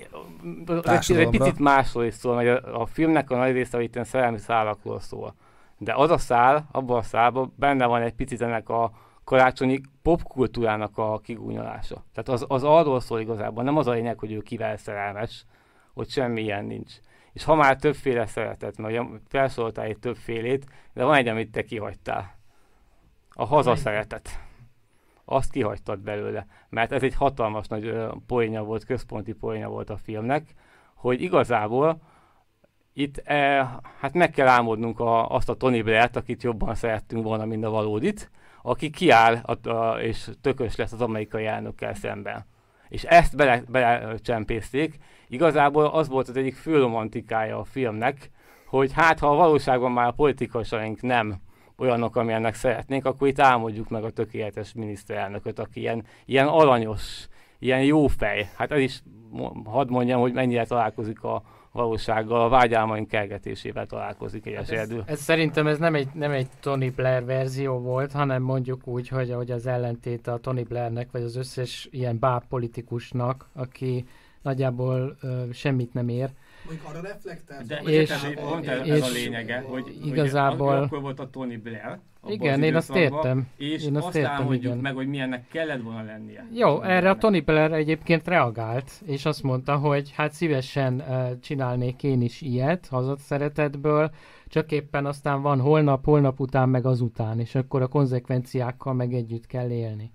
ez egy picit másról is szól, mert a, a filmnek a nagy része itt szerelmi szálakról szól. De az a szál, abban a szálban benne van egy picit ennek a karácsonyi popkultúrának a kigúnyolása. Tehát az, az arról szól igazából, nem az a lényeg, hogy ő kivel szerelmes, hogy semmi ilyen nincs. És ha már többféle szeretet, mert ugye felsoroltál egy többfélét, de van egy, amit te kihagytál. A hazaszeretet. Azt kihagytad belőle. Mert ez egy hatalmas nagy poénja volt, központi poénja volt a filmnek, hogy igazából itt e, hát meg kell álmodnunk a, azt a Tony Blair-t, akit jobban szerettünk volna, mint a valódit, aki kiáll a, a, és tökös lesz az amerikai elnökkel szemben. És ezt bele, belecsempészték. Igazából az volt az egyik fő romantikája a filmnek, hogy hát ha a valóságban már a politikusaink nem olyanok, amilyennek szeretnénk, akkor itt álmodjuk meg a tökéletes miniszterelnököt, aki ilyen, ilyen aranyos, ilyen jó fej. Hát ez is hadd mondjam, hogy mennyire találkozik a valósággal, a vágyálmaink kergetésével találkozik egy Hát ez, ez, szerintem ez nem egy, nem egy Tony Blair verzió volt, hanem mondjuk úgy, hogy, hogy az ellentét a Tony Blairnek, vagy az összes ilyen báb politikusnak, aki nagyjából ö, semmit nem ér. Mondjuk arra reflektál. De És- és, pont ez, és ez a lényege, hogy igazából- Hogy akkor volt a Tony Blair. Igen, én azt értem. És Én azt azt értem, álmodjuk igen. meg, hogy milyennek kellett volna lennie. Jó, erre a. Tony Blair egyébként reagált, és azt mondta, hogy hát szívesen uh, csinálnék én is ilyet, hazat szeretetből, csak éppen aztán van holnap, holnap után, meg azután, és akkor a konzekvenciákkal meg együtt kell élni.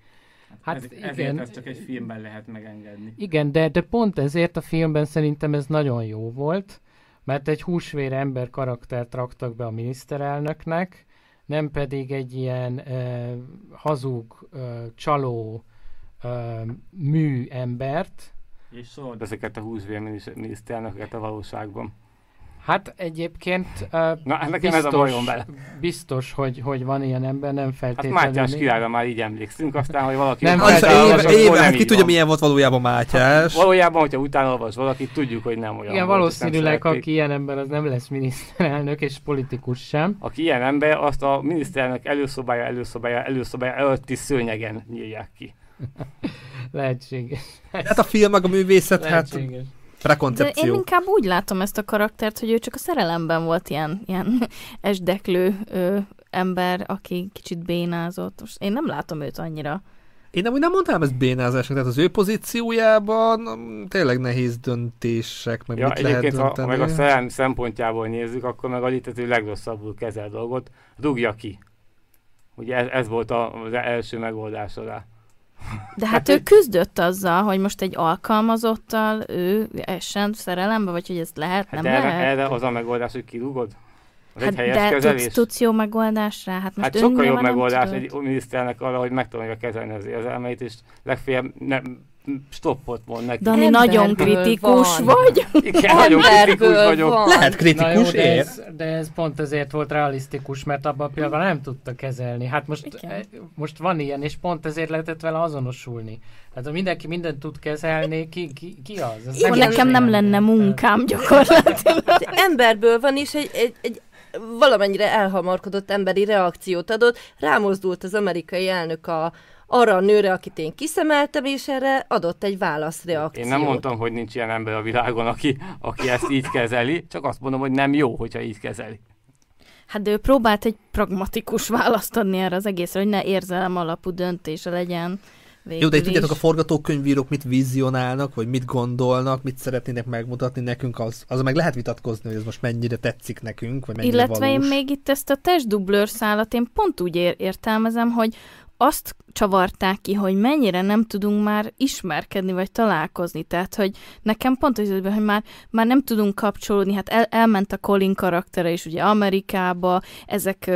Hát Ez, igen. Ezért ezt csak egy filmben lehet megengedni. Igen, de, de pont ezért a filmben szerintem ez nagyon jó volt, mert egy húsvér ember karaktert raktak be a miniszterelnöknek, nem pedig egy ilyen uh, hazug, uh, csaló uh, mű embert. És szólod ezeket a húsvér miniszterelnököket a valóságban. Hát egyébként uh, Na, hát nekem ez a bajom vele. biztos hogy, hogy van ilyen ember, nem Hát feltétlenül. Mátyás királyra már így emlékszünk, aztán, hogy valaki Nem, Az éve, éve, nem hát ki tudja, van. milyen volt valójában Mátyás. Valójában, hogyha utána olvas valaki, tudjuk, hogy nem olyan Igen, volt, valószínűleg, aki ilyen ember, az nem lesz miniszterelnök és politikus sem. Aki ilyen ember, azt a miniszterelnök előszobája, előszobája, előszobája előtti szőnyegen nyírják ki. Lehetséges. Hát a film meg a művészet, hát Lehetséges. De én prekoncepció. inkább úgy látom ezt a karaktert, hogy ő csak a szerelemben volt ilyen, ilyen esdeklő ö, ember, aki kicsit bénázott. Most én nem látom őt annyira. Én nem úgy nem mondtam ezt bénázásnak, tehát az ő pozíciójában mm, tényleg nehéz döntések, meg Ja, mit lehet egyébként, ha, ha dönteni. meg a szerelem szempontjából nézzük, akkor meg a létező legrosszabbul kezel dolgot, rúgja ki. Ugye ez, ez volt a, az első megoldás rá. De hát ő küzdött azzal, hogy most egy alkalmazottal ő essen szerelembe, vagy hogy ez lehet, Hát nem erre, lehet. erre az a megoldás, hogy kirúgod? Az hát egy helyes de kezelés? tudsz, tudsz jó megoldás rá? Hát most hát sokkal jobb megoldás tudod. egy miniszternek arra, hogy megtanulja kezelni az érzelmeit, és legfeljebb nem, stoppot mond neki. Dani, Emberből nagyon kritikus van. vagy. Igen, nagyon kritikus vagyok. van. Lehet Na kritikus, jó, de ez, de ez pont ezért volt realisztikus, mert abban a pillanatban nem tudta kezelni. Hát most, Igen. eh, most van ilyen, és pont ezért lehetett vele azonosulni. Tehát ha mindenki mindent tud kezelni, ki, ki, ki az? Ez Igen, Akkor nekem nem lenne munkám gyakorlatilag. De emberből van, és egy, egy, egy valamennyire elhamarkodott emberi reakciót adott. Rámozdult az amerikai elnök a, arra a nőre, akit én kiszemeltem, és erre adott egy válaszreakciót. Én nem mondtam, hogy nincs ilyen ember a világon, aki, aki ezt így kezeli, csak azt mondom, hogy nem jó, hogyha így kezeli. Hát de ő próbált egy pragmatikus választ adni erre az egészre, hogy ne érzelem alapú döntése legyen. Végül Jó, de itt tudjátok, a forgatókönyvírók mit vizionálnak, vagy mit gondolnak, mit szeretnének megmutatni nekünk, az, az meg lehet vitatkozni, hogy ez most mennyire tetszik nekünk, vagy mennyire Illetve valós. én még itt ezt a testdublőr szálat én pont úgy ér- értelmezem, hogy azt csavarták ki, hogy mennyire nem tudunk már ismerkedni, vagy találkozni. Tehát, hogy nekem pont az, hogy már, már nem tudunk kapcsolódni. Hát el, elment a Colin karaktere is ugye Amerikába, ezek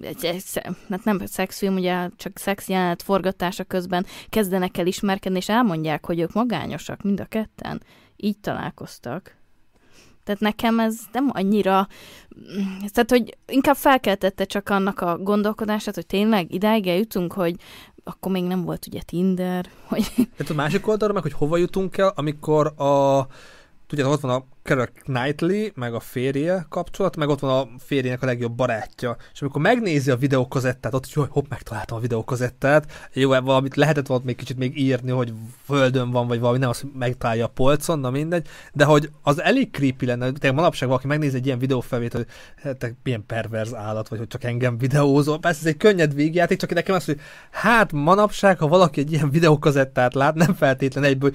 egy, egy, hát nem szexfilm, ugye csak szex jelenet forgatása közben kezdenek el ismerkedni, és elmondják, hogy ők magányosak, mind a ketten. Így találkoztak. Tehát nekem ez nem annyira... Tehát, hogy inkább felkeltette csak annak a gondolkodását, hogy tényleg idáig eljutunk, hogy akkor még nem volt ugye Tinder, hogy Tehát a másik oldalra meg, hogy hova jutunk el, amikor a tudjátok, ott van a Keira Knightley, meg a férje kapcsolat, meg ott van a férjének a legjobb barátja. És amikor megnézi a videókazettát, ott hogy hopp, megtaláltam a videókazettát, jó, ebben valamit lehetett volna még kicsit még írni, hogy földön van, vagy valami, nem az, hogy megtalálja a polcon, na mindegy, de hogy az elég creepy lenne, tényleg manapság valaki megnézi egy ilyen videófelvételt, hogy hát, te milyen perverz állat, vagy hogy csak engem videózol. Persze ez egy könnyed végjáték, csak nekem az, hogy hát manapság, ha valaki egy ilyen videókazettát lát, nem feltétlen egyből,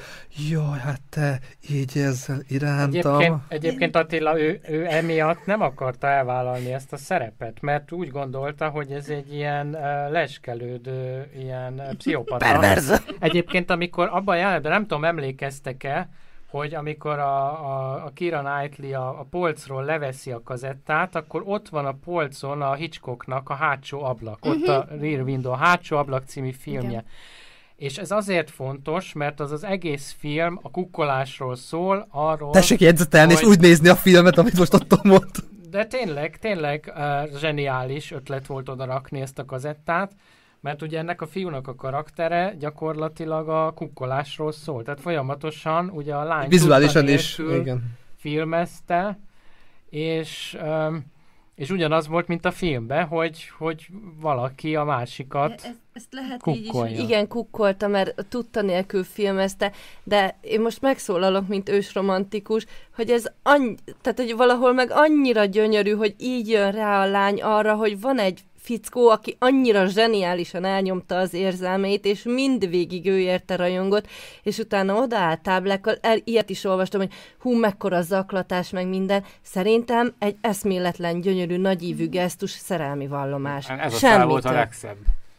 jaj, hát te így ezzel irántam. Egyébként, egyébként Attila, ő, ő emiatt nem akarta elvállalni ezt a szerepet, mert úgy gondolta, hogy ez egy ilyen uh, leskelődő, ilyen uh, pszichopata. Perverz. Egyébként, amikor abban a jelenetben, nem tudom, emlékeztek-e, hogy amikor a, a, a Kira Knightley a, a polcról leveszi a kazettát, akkor ott van a polcon a Hitchcocknak a hátsó ablak, uh-huh. ott a Rear Window, a hátsó ablak című filmje. Igen. És ez azért fontos, mert az az egész film a kukkolásról szól, arról... Tessék jegyzetelni, és hogy- úgy nézni a filmet, amit most ott mondtam. De tényleg, tényleg uh, zseniális ötlet volt oda rakni ezt a kazettát, mert ugye ennek a fiúnak a karaktere gyakorlatilag a kukkolásról szól. Tehát folyamatosan ugye a lány Vizuálisan is, igen. filmezte, és um, és ugyanaz volt, mint a filmben, hogy, hogy valaki a másikat ezt, ezt lehet kukkolja. így is, hogy igen, kukkolta, mert tudta nélkül filmezte, de én most megszólalok, mint ősromantikus, hogy ez annyi, tehát hogy valahol meg annyira gyönyörű, hogy így jön rá a lány arra, hogy van egy fickó, aki annyira zseniálisan elnyomta az érzelmeit, és mindvégig ő érte rajongott, és utána odaállt táblákkal, el, ilyet is olvastam, hogy hú, mekkora zaklatás, meg minden. Szerintem egy eszméletlen, gyönyörű, nagyívű gesztus, szerelmi vallomás. Ez a volt a legszebb.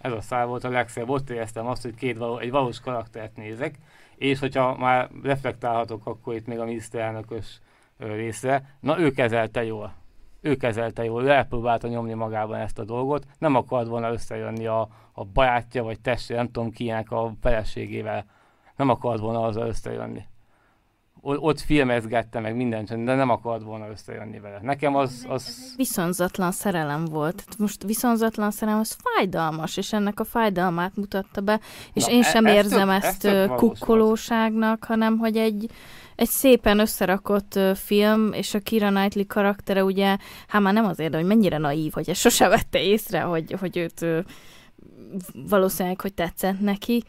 Ez a szál volt a legszebb. Ott éreztem azt, hogy két való, egy valós karaktert nézek, és hogyha már reflektálhatok, akkor itt még a miniszterelnökös ö, részre, na ő kezelte jól. Ő kezelte jól, ő elpróbálta nyomni magában ezt a dolgot, nem akart volna összejönni a, a barátja vagy testvére, nem tudom kinek a feleségével, nem akart volna azzal összejönni. Ott filmezgette meg mindent, de nem akart volna összejönni vele. Nekem az, az Viszonzatlan szerelem volt. Most viszonzatlan szerelem az fájdalmas, és ennek a fájdalmát mutatta be, és Na, én e- sem ez érzem tök- ez ezt volt. kukkolóságnak, hanem hogy egy, egy szépen összerakott film, és a Kira Knightley karaktere ugye, hát már nem azért, hogy mennyire naív, hogy ezt sose vette észre, hogy, hogy őt valószínűleg, hogy tetszett neki.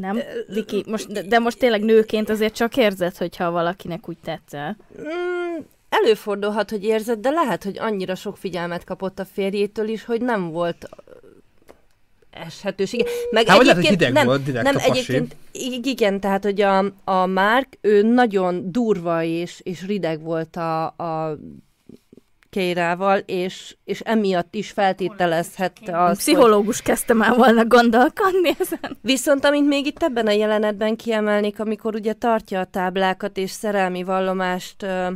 Nem, Viki? Most, de, de most tényleg nőként azért csak érzed, hogyha valakinek úgy tetszel. Mm, előfordulhat, hogy érzed, de lehet, hogy annyira sok figyelmet kapott a férjétől is, hogy nem volt eshetősége. Meg Hát, vagy lehet, hogy egyébként hideg nem, volt, direkt nem, a pasi. egyébként ig- igen, tehát, hogy a, a Mark, ő nagyon durva és, és rideg volt a, a Keirával, és, és emiatt is feltételezhette hogy Pszichológus kezdtem el volna gondolkodni ezen. Viszont amint még itt ebben a jelenetben kiemelnék, amikor ugye tartja a táblákat és szerelmi vallomást ö,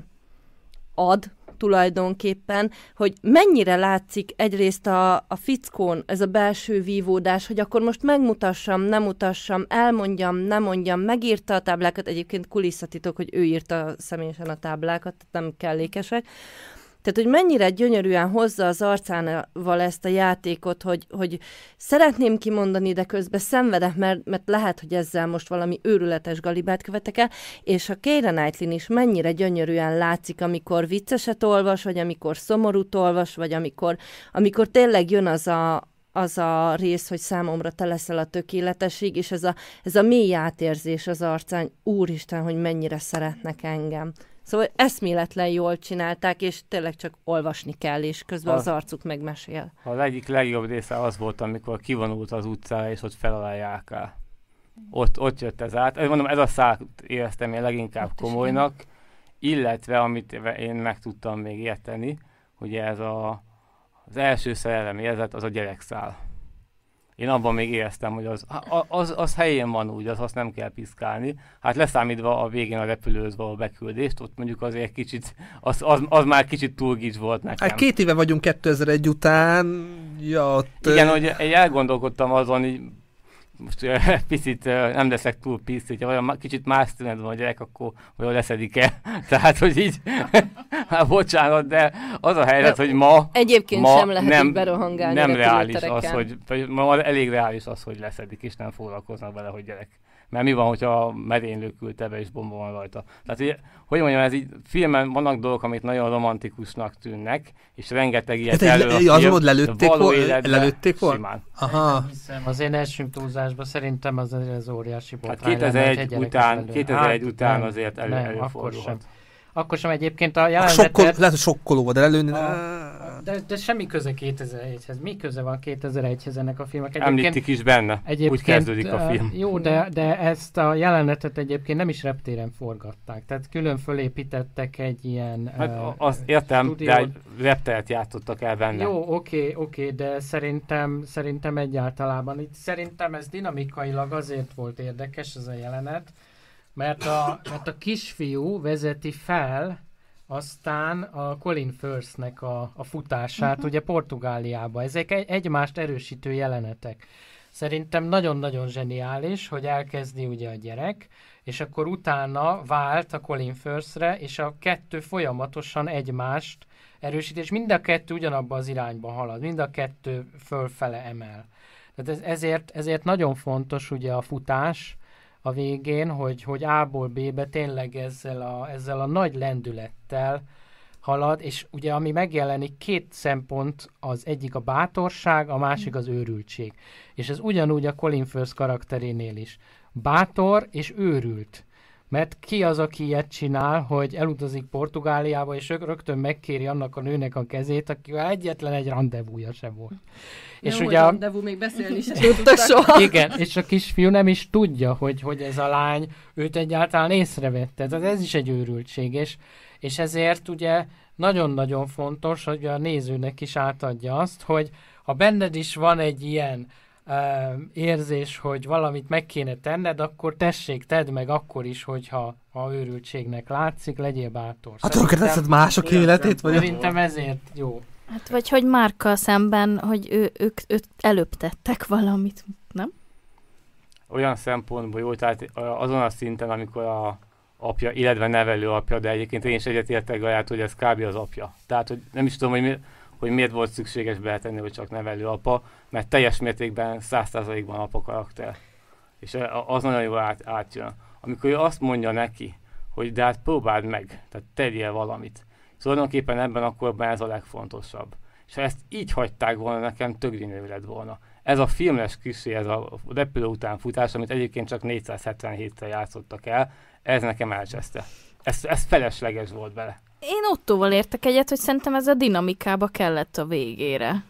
ad tulajdonképpen, hogy mennyire látszik egyrészt a, a fickón ez a belső vívódás, hogy akkor most megmutassam, nem mutassam, elmondjam, nem mondjam, megírta a táblákat, egyébként kulisszatitok, hogy ő írta személyesen a táblákat, tehát nem kellékesek, tehát, hogy mennyire gyönyörűen hozza az arcával ezt a játékot, hogy, hogy szeretném kimondani, de közben szenvedek, mert, mert lehet, hogy ezzel most valami őrületes galibát követek el, és a Keira Knightley is mennyire gyönyörűen látszik, amikor vicceset olvas, vagy amikor szomorút olvas, vagy amikor, amikor tényleg jön az a, az a rész, hogy számomra te leszel a tökéletesség, és ez a, ez a mély átérzés az arcán, úristen, hogy mennyire szeretnek engem. Szóval eszméletlen jól csinálták, és tényleg csak olvasni kell, és közben Az- az arcuk megmesél. Az egyik legjobb része az volt, amikor kivonult az utcára, és ott felalálják el. Ott, ott jött ez át. Mondom, ez a szál éreztem én leginkább is komolynak, illetve amit én meg tudtam még érteni, hogy ez a, az első szerelem érzet, az a gyerekszál. Én abban még éreztem, hogy az, az, az helyén van úgy, az azt nem kell piszkálni. Hát leszámítva a végén a repülőhöz való beküldést, ott mondjuk azért kicsit, az, az, az már kicsit túl gics volt nekem. Hát két éve vagyunk 2001 után, ja, ott, Igen, hogy én elgondolkodtam azon, így most ö, picit ö, nem leszek túl piszt, hogyha olyan kicsit más tünetben van a gyerek, akkor vajon leszedik-e? Tehát, hogy így, hát bocsánat, de az a helyzet, hogy ma, Egyébként ma sem lehet nem, berohangálni nem reális az, hogy, vagy ma elég reális az, hogy leszedik, és nem foglalkoznak vele, hogy gyerek. Mert mi van, hogyha a merénylő küldte be, és bomba van rajta. Tehát, hogy, hogy mondjam, ez így filmen vannak dolgok, amik nagyon romantikusnak tűnnek, és rengeteg ilyet Hát elő egy- film, ott lelőtték való életben lelőtték volna? Simán. Aha. Hiszem, az én első túlzásban szerintem az, az óriási Hát botrány lenne, hogy 2001 egy gyerek után, lelő. 2001 Hát, után nem, azért elő, nem, akkor sem. előfordulhat. Akkor sem egyébként a Sokkol, jelenetet... lehet, hogy sokkoló volt, de előni... A- De, de semmi köze 2001-hez. Mi köze van 2001-hez ennek a filmek? Egyébként, Említik is benne. egyébként Úgy kezdődik a film. Jó, de, de ezt a jelenetet egyébként nem is reptéren forgatták. Tehát külön fölépítettek egy ilyen... Hát a- azt értem, stúdiót. de egy repteret játszottak el benne. Jó, oké, oké, de szerintem, szerintem egyáltalában itt szerintem ez dinamikailag azért volt érdekes ez a jelenet, mert a, mert a kisfiú vezeti fel aztán a Colin Firthnek a, a futását, uh-huh. ugye Portugáliába. Ezek egy, egymást erősítő jelenetek. Szerintem nagyon-nagyon zseniális, hogy elkezdi ugye a gyerek, és akkor utána vált a Colin Firthre, és a kettő folyamatosan egymást erősít, és mind a kettő ugyanabba az irányba halad, mind a kettő fölfele emel. Tehát ez, ezért, ezért nagyon fontos ugye a futás, a végén, hogy, hogy A-ból B-be tényleg ezzel a, ezzel a nagy lendülettel halad, és ugye ami megjelenik, két szempont, az egyik a bátorság, a másik az őrültség. És ez ugyanúgy a Colin Firth karakterénél is. Bátor és őrült. Mert ki az, aki ilyet csinál, hogy elutazik Portugáliába, és rögtön megkéri annak a nőnek a kezét, akivel egyetlen egy rendezvúja sem volt. És Jó, ugye a... rendezvú még beszélni sem tudtak soha. Igen, és a kisfiú nem is tudja, hogy, hogy ez a lány őt egyáltalán észrevette. Tehát ez is egy őrültség, és, és ezért ugye nagyon-nagyon fontos, hogy a nézőnek is átadja azt, hogy ha benned is van egy ilyen érzés, hogy valamit meg kéne tenned, akkor tessék, tedd meg akkor is, hogyha ha őrültségnek látszik, legyél bátor. Hát akkor teszed mások életét? Vagy Szerintem ezért jó. Hát vagy hogy Márkkal szemben, hogy ő, ők, ők előbb tettek valamit, nem? Olyan szempontból jó, tehát azon a szinten, amikor a apja, illetve nevelő apja, de egyébként én is egyetértek Gaját, hogy ez kb. az apja. Tehát, hogy nem is tudom, hogy mi, hogy miért volt szükséges betenni, hogy csak nevelő apa, mert teljes mértékben, százszázalékban apa karakter. És az nagyon jól át, átjön. Amikor ő azt mondja neki, hogy de hát próbáld meg, tehát tegyél valamit. Tulajdonképpen ebben a korban ez a legfontosabb. És ha ezt így hagyták volna, nekem tök lett volna. Ez a filmes kisé, ez a repülő után futás, amit egyébként csak 477-tel játszottak el, ez nekem elcseszte. Ez, ez felesleges volt bele. Én Ottóval értek egyet, hogy szerintem ez a dinamikába kellett a végére.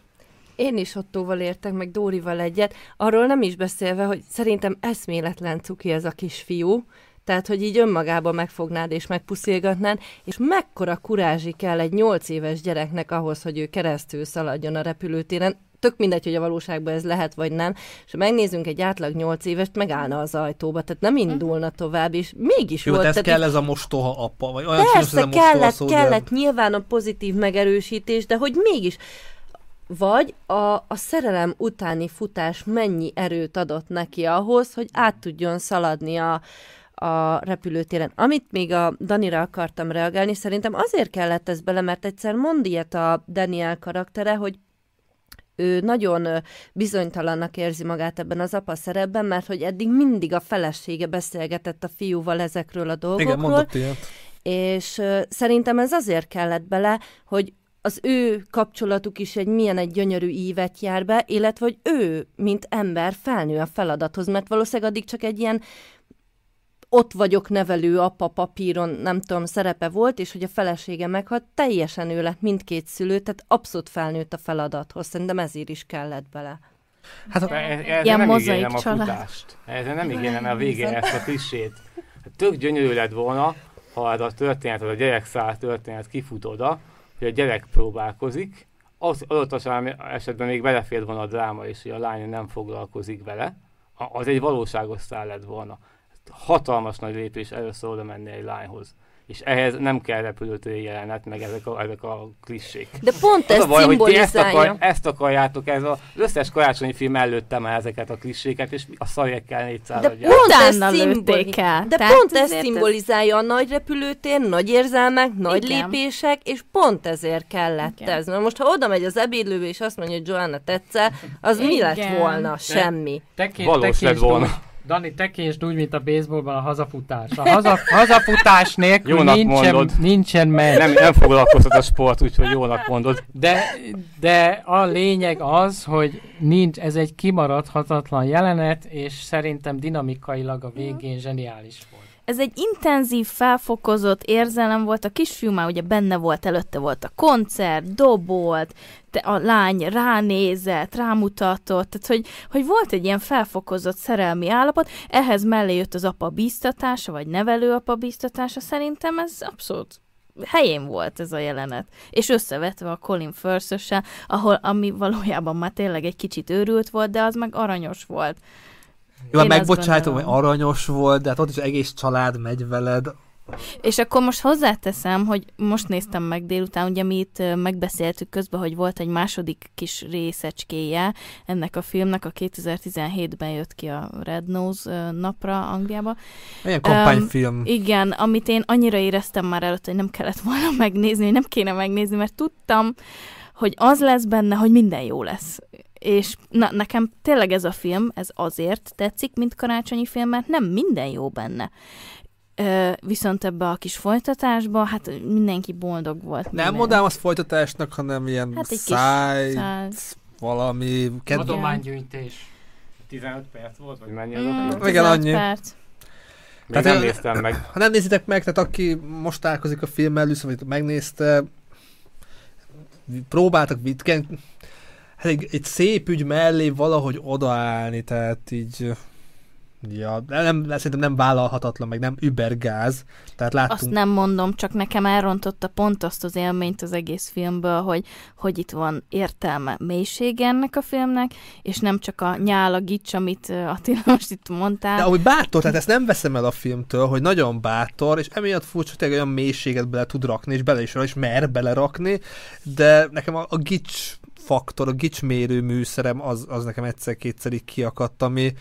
Én is Ottóval értek, meg Dórival egyet. Arról nem is beszélve, hogy szerintem eszméletlen cuki ez a kisfiú. Tehát, hogy így önmagában megfognád és megpuszilgatnád, és mekkora kurázsi kell egy nyolc éves gyereknek ahhoz, hogy ő keresztül szaladjon a repülőtéren tök mindegy, hogy a valóságban ez lehet vagy nem, és ha megnézzünk egy átlag 8 évest, megállna az ajtóba, tehát nem indulna tovább, és mégis Jó, volt. ez tehát kell ez a mostoha apa, vagy olyan Persze, ez a kellett, szó, kellett. De... nyilván a pozitív megerősítés, de hogy mégis. Vagy a, a szerelem utáni futás mennyi erőt adott neki ahhoz, hogy át tudjon szaladni a, a repülőtéren. Amit még a Danira akartam reagálni, szerintem azért kellett ez bele, mert egyszer mond ilyet a Daniel karaktere, hogy ő nagyon bizonytalannak érzi magát ebben az apa szerepben, mert hogy eddig mindig a felesége beszélgetett a fiúval ezekről a dolgokról. Igen, mondott ilyet. És szerintem ez azért kellett bele, hogy az ő kapcsolatuk is egy milyen egy gyönyörű ívet jár be, illetve hogy ő, mint ember felnő a feladathoz, mert valószínűleg addig csak egy ilyen ott vagyok nevelő apa papíron, nem tudom, szerepe volt, és hogy a felesége meghalt, teljesen ő lett mindkét szülő, tehát abszolút felnőtt a feladathoz. Szerintem ezért is kellett bele. Hát a, ez ilyen nem mozaik a család. futást. Ezzel nem ígérem a vége ezt a klisét. Tök gyönyörű lett volna, ha ez a történet, az a gyerek száll történet kifut oda, hogy a gyerek próbálkozik, az adott esetben még belefér volna a dráma is, hogy a lány nem foglalkozik vele, az egy valóságos szál lett volna hatalmas nagy lépés először oda menni egy lányhoz. És ehhez nem kell repülőtéri jelenet, meg ezek a, ezek a klissék. De pont ez baj, hogy ezt, akar, ezt akarjátok, ez az összes karácsonyi film előtte már ezeket a klisséket, és a szarjekkel 400 De pont ez, szimboli- De pont ez szimbolizálja a nagy repülőtér, nagy érzelmek, nagy Igen. lépések, és pont ezért kellett Igen. ez. Na most, ha oda megy az ebédlőbe, és azt mondja, hogy Joanna tetszel, az Igen. mi lett volna? Semmi. Valós lett volna. Dani, tekésd úgy, mint a baseballban a hazafutás. A haza, hazafutás nélkül jónak nincsen, mondod. nincsen meg. Nem, nem foglalkoztat a sport, úgyhogy jónak mondod. De, de a lényeg az, hogy nincs, ez egy kimaradhatatlan jelenet, és szerintem dinamikailag a végén zseniális volt ez egy intenzív, felfokozott érzelem volt, a kisfiú már ugye benne volt, előtte volt a koncert, dobolt, te a lány ránézett, rámutatott, tehát hogy, hogy volt egy ilyen felfokozott szerelmi állapot, ehhez mellé jött az apa bíztatása, vagy nevelő apa bíztatása, szerintem ez abszolút helyén volt ez a jelenet. És összevetve a Colin firth ahol ami valójában már tényleg egy kicsit őrült volt, de az meg aranyos volt. Jó, hát megbocsájtom, hogy aranyos volt, de hát ott is egész család megy veled. És akkor most hozzáteszem, hogy most néztem meg délután, ugye mi itt megbeszéltük közben, hogy volt egy második kis részecskéje ennek a filmnek, a 2017-ben jött ki a Red Nose napra Angliába. Ilyen kampányfilm. Um, igen, amit én annyira éreztem már előtt, hogy nem kellett volna megnézni, hogy nem kéne megnézni, mert tudtam, hogy az lesz benne, hogy minden jó lesz és na, nekem tényleg ez a film, ez azért tetszik, mint karácsonyi film, mert nem minden jó benne. Ö, viszont ebbe a kis folytatásba, hát mindenki boldog volt. Nem minden. mondám azt folytatásnak, hanem ilyen hát egy száj, kis valami... Kedv... Adománygyűjtés. 15 perc volt, vagy mennyi az mm, a Igen, annyi. Perc. tehát, nem néztem meg. Ha nem nézitek meg, tehát aki most találkozik a filmmel, először, vagy megnézte, próbáltak vitken, hát egy, egy szép ügy mellé valahogy odaállni, tehát így Ja, nem, szerintem nem vállalhatatlan, meg nem übergáz. Tehát láttunk... Azt nem mondom, csak nekem elrontotta pont azt az élményt az egész filmből, hogy, hogy itt van értelme, mélysége ennek a filmnek, és nem csak a nyál, a gics, amit Attila most itt mondtál. De ahogy bátor, tehát ezt nem veszem el a filmtől, hogy nagyon bátor, és emiatt furcsa, hogy olyan mélységet bele tud rakni, és bele is, is mer belerakni, de nekem a, a gics faktor, a gicsmérő műszerem, az, az nekem egyszer-kétszer így kiakadt, ami,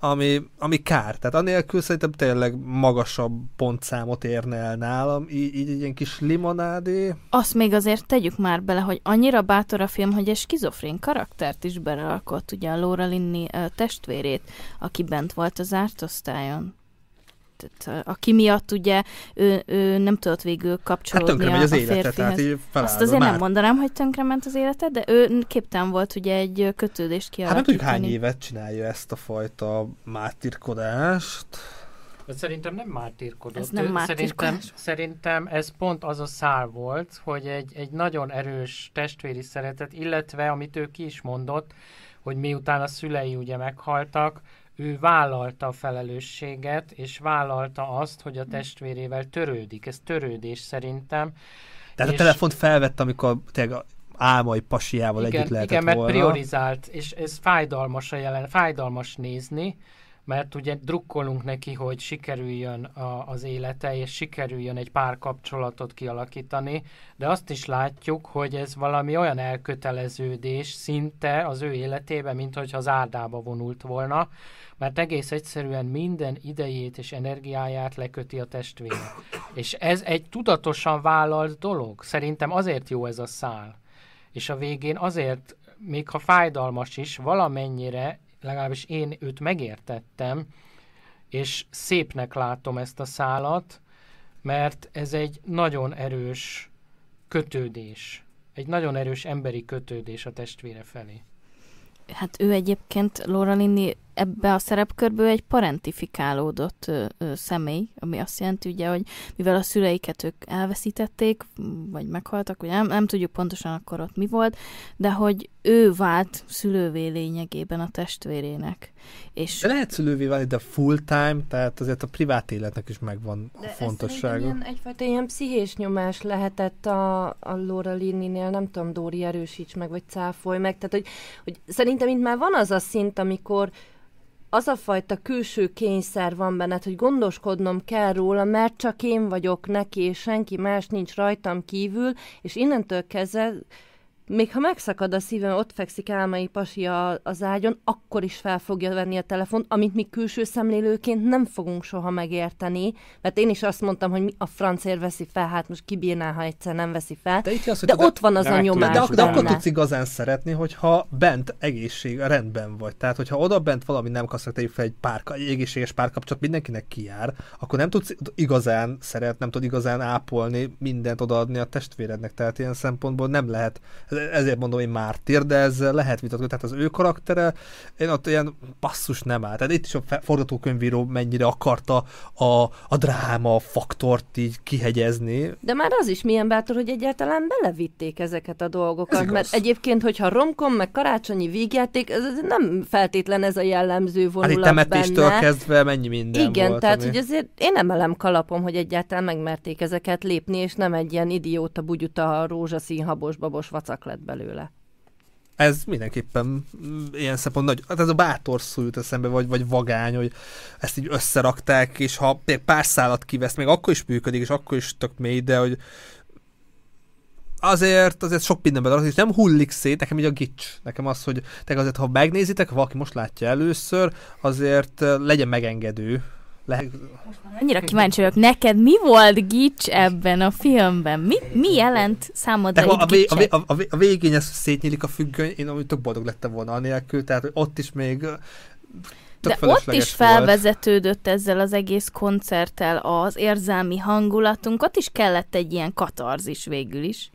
ami, ami kár. Tehát anélkül szerintem tényleg magasabb pontszámot érne el nálam, így, így egy ilyen kis limonádé. Azt még azért tegyük már bele, hogy annyira bátor a film, hogy egy skizofrén karaktert is belerakott, ugye a Laura Linney testvérét, aki bent volt az osztályon tehát, aki miatt ugye ő, ő nem tudott végül kapcsolódni hát a, az a élete, tehát Azt azért már. nem mondanám, hogy tönkrement az élete, de ő képten volt ugye egy kötődést kialakítani. Hát nem tudjuk hány évet csinálja ezt a fajta mártirkodást. De szerintem nem mártírkodott. Ez nem szerintem, szerintem ez pont az a szál volt, hogy egy, egy nagyon erős testvéri szeretet, illetve amit ő ki is mondott, hogy miután a szülei ugye meghaltak, ő vállalta a felelősséget, és vállalta azt, hogy a testvérével törődik. Ez törődés szerintem. Tehát és... a telefont felvett, amikor tényleg álmai pasiával igen, együtt lehetett Igen, mert volna. priorizált, és ez fájdalmas a jelen, fájdalmas nézni, mert ugye drukkolunk neki, hogy sikerüljön a, az élete, és sikerüljön egy pár kapcsolatot kialakítani, de azt is látjuk, hogy ez valami olyan elköteleződés szinte az ő életében, mint hogyha az árdába vonult volna, mert egész egyszerűen minden idejét és energiáját leköti a testvére. És ez egy tudatosan vállalt dolog. Szerintem azért jó ez a szál. És a végén azért, még ha fájdalmas is, valamennyire, legalábbis én őt megértettem, és szépnek látom ezt a szálat, mert ez egy nagyon erős kötődés. Egy nagyon erős emberi kötődés a testvére felé. Hát ő egyébként, Laura Linni ebbe a szerepkörből egy parentifikálódott ö, ö, személy, ami azt jelenti ugye, hogy mivel a szüleiket ők elveszítették, vagy meghaltak, vagy nem, nem tudjuk pontosan akkor ott mi volt, de hogy ő vált szülővé lényegében a testvérének. És de lehet szülővé válni, de full time, tehát azért a privát életnek is megvan a de fontossága. Ilyen, egyfajta ilyen pszichés nyomás lehetett a, a Laura Linney-nél, nem tudom, Dóri erősíts meg, vagy cáfolj meg, tehát hogy, hogy szerintem itt már van az a szint, amikor az a fajta külső kényszer van benned, hogy gondoskodnom kell róla, mert csak én vagyok neki, és senki más nincs rajtam kívül, és innentől kezdve még ha megszakad a szívem, ott fekszik álmai pasi a, az ágyon, akkor is fel fogja venni a telefon, amit mi külső szemlélőként nem fogunk soha megérteni, mert én is azt mondtam, hogy mi a francér veszi fel, hát most kibírná, ha egyszer nem veszi fel, de, itt az, de ott van az a nyomás De, de, de akkor tudsz igazán szeretni, hogyha bent egészség, rendben vagy. Tehát, hogyha oda bent valami nem kasznak, fel egy, pár, egy egészséges párkapcsolat mindenkinek kijár, akkor nem tudsz igazán szeretni, nem tudod igazán ápolni, mindent odaadni a testvérednek. Tehát ilyen szempontból nem lehet ezért mondom, hogy mártír, de ez lehet vitatkozni. Tehát az ő karaktere, én ott ilyen passzus nem áll. Tehát itt is a forgatókönyvíró mennyire akarta a, a dráma faktort így kihegyezni. De már az is milyen bátor, hogy egyáltalán belevitték ezeket a dolgokat. Mert egyébként, hogyha romkom, meg karácsonyi vígjáték, ez nem feltétlen ez a jellemző vonulat hát temetéstől benne. kezdve mennyi minden Igen, volt, tehát ami... hogy azért én emelem kalapom, hogy egyáltalán megmerték ezeket lépni, és nem egy ilyen idióta bugyuta rózsaszín habos babos vacak lett belőle. Ez mindenképpen ilyen szempont nagy, hát ez a bátor szó jut eszembe, vagy, vagy vagány, hogy ezt így összerakták, és ha pár szálat kivesz, még akkor is működik, és akkor is tök mély, de hogy azért, azért sok mindenben és nem hullik szét, nekem így a gics. Nekem az, hogy te azért, ha megnézitek, valaki most látja először, azért legyen megengedő Lehet... Annyira kíváncsi vagyok, neked mi volt gics ebben a filmben? Mi, mi jelent számodra a, vé, a, vé, a, a, a végén ez szétnyílik a függöny, én amúgy tök boldog lettem volna anélkül, tehát ott is még de ott is felvezetődött volt. ezzel az egész koncerttel az érzelmi hangulatunk, ott is kellett egy ilyen katarzis végül is.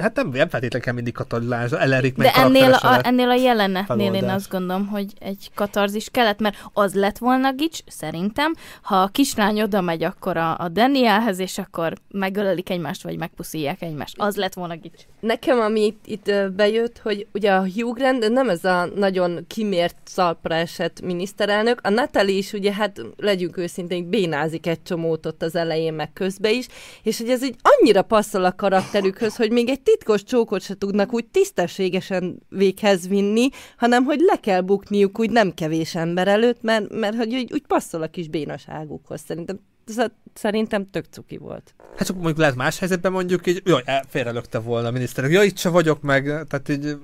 Hát nem, nem feltétlenül kell mindig katarzis, elerik meg De ennél a, ennél a jelenetnél én azt gondolom, hogy egy katarzis kellett, mert az lett volna gics, szerintem, ha a kislány oda megy akkor a, a Danielhez, és akkor megölelik egymást, vagy megpuszíják egymást. Az lett volna gics. Nekem, ami itt, itt bejött, hogy ugye a Hugh Grant nem ez a nagyon kimért szalpra esett miniszterelnök, a Natalie is ugye, hát legyünk őszintén, bénázik egy csomót ott az elején, meg közbe is, és hogy ez így annyira passzol a karakterükhöz, hogy még egy titkos csókot se tudnak úgy tisztességesen véghez vinni, hanem hogy le kell bukniuk úgy nem kevés ember előtt, mert, mert hogy úgy, úgy passzol a kis bénaságukhoz. Szerintem szerintem tök cuki volt. Hát csak mondjuk lehet más helyzetben mondjuk így, jaj, félrelökte volna a miniszter. Ja, itt se vagyok meg, tehát így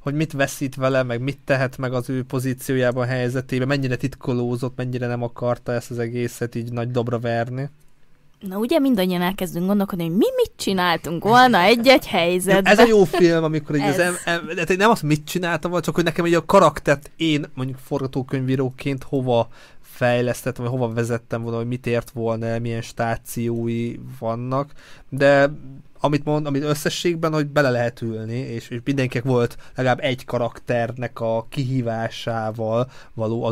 hogy mit veszít vele, meg mit tehet meg az ő pozíciójában, helyzetében, mennyire titkolózott, mennyire nem akarta ezt az egészet így nagy dobra verni. Na ugye mindannyian elkezdünk gondolkodni, hogy mi mit csináltunk volna egy-egy helyzetben. Ez a jó film, amikor így ez. az em, em, nem azt mit csináltam csak hogy nekem egy a karaktert én mondjuk forgatókönyvíróként hova fejlesztettem, vagy hova vezettem volna, hogy mit ért volna, milyen stációi vannak, de amit mond, amit összességben, hogy bele lehet ülni, és, és mindenkinek volt legalább egy karakternek a kihívásával való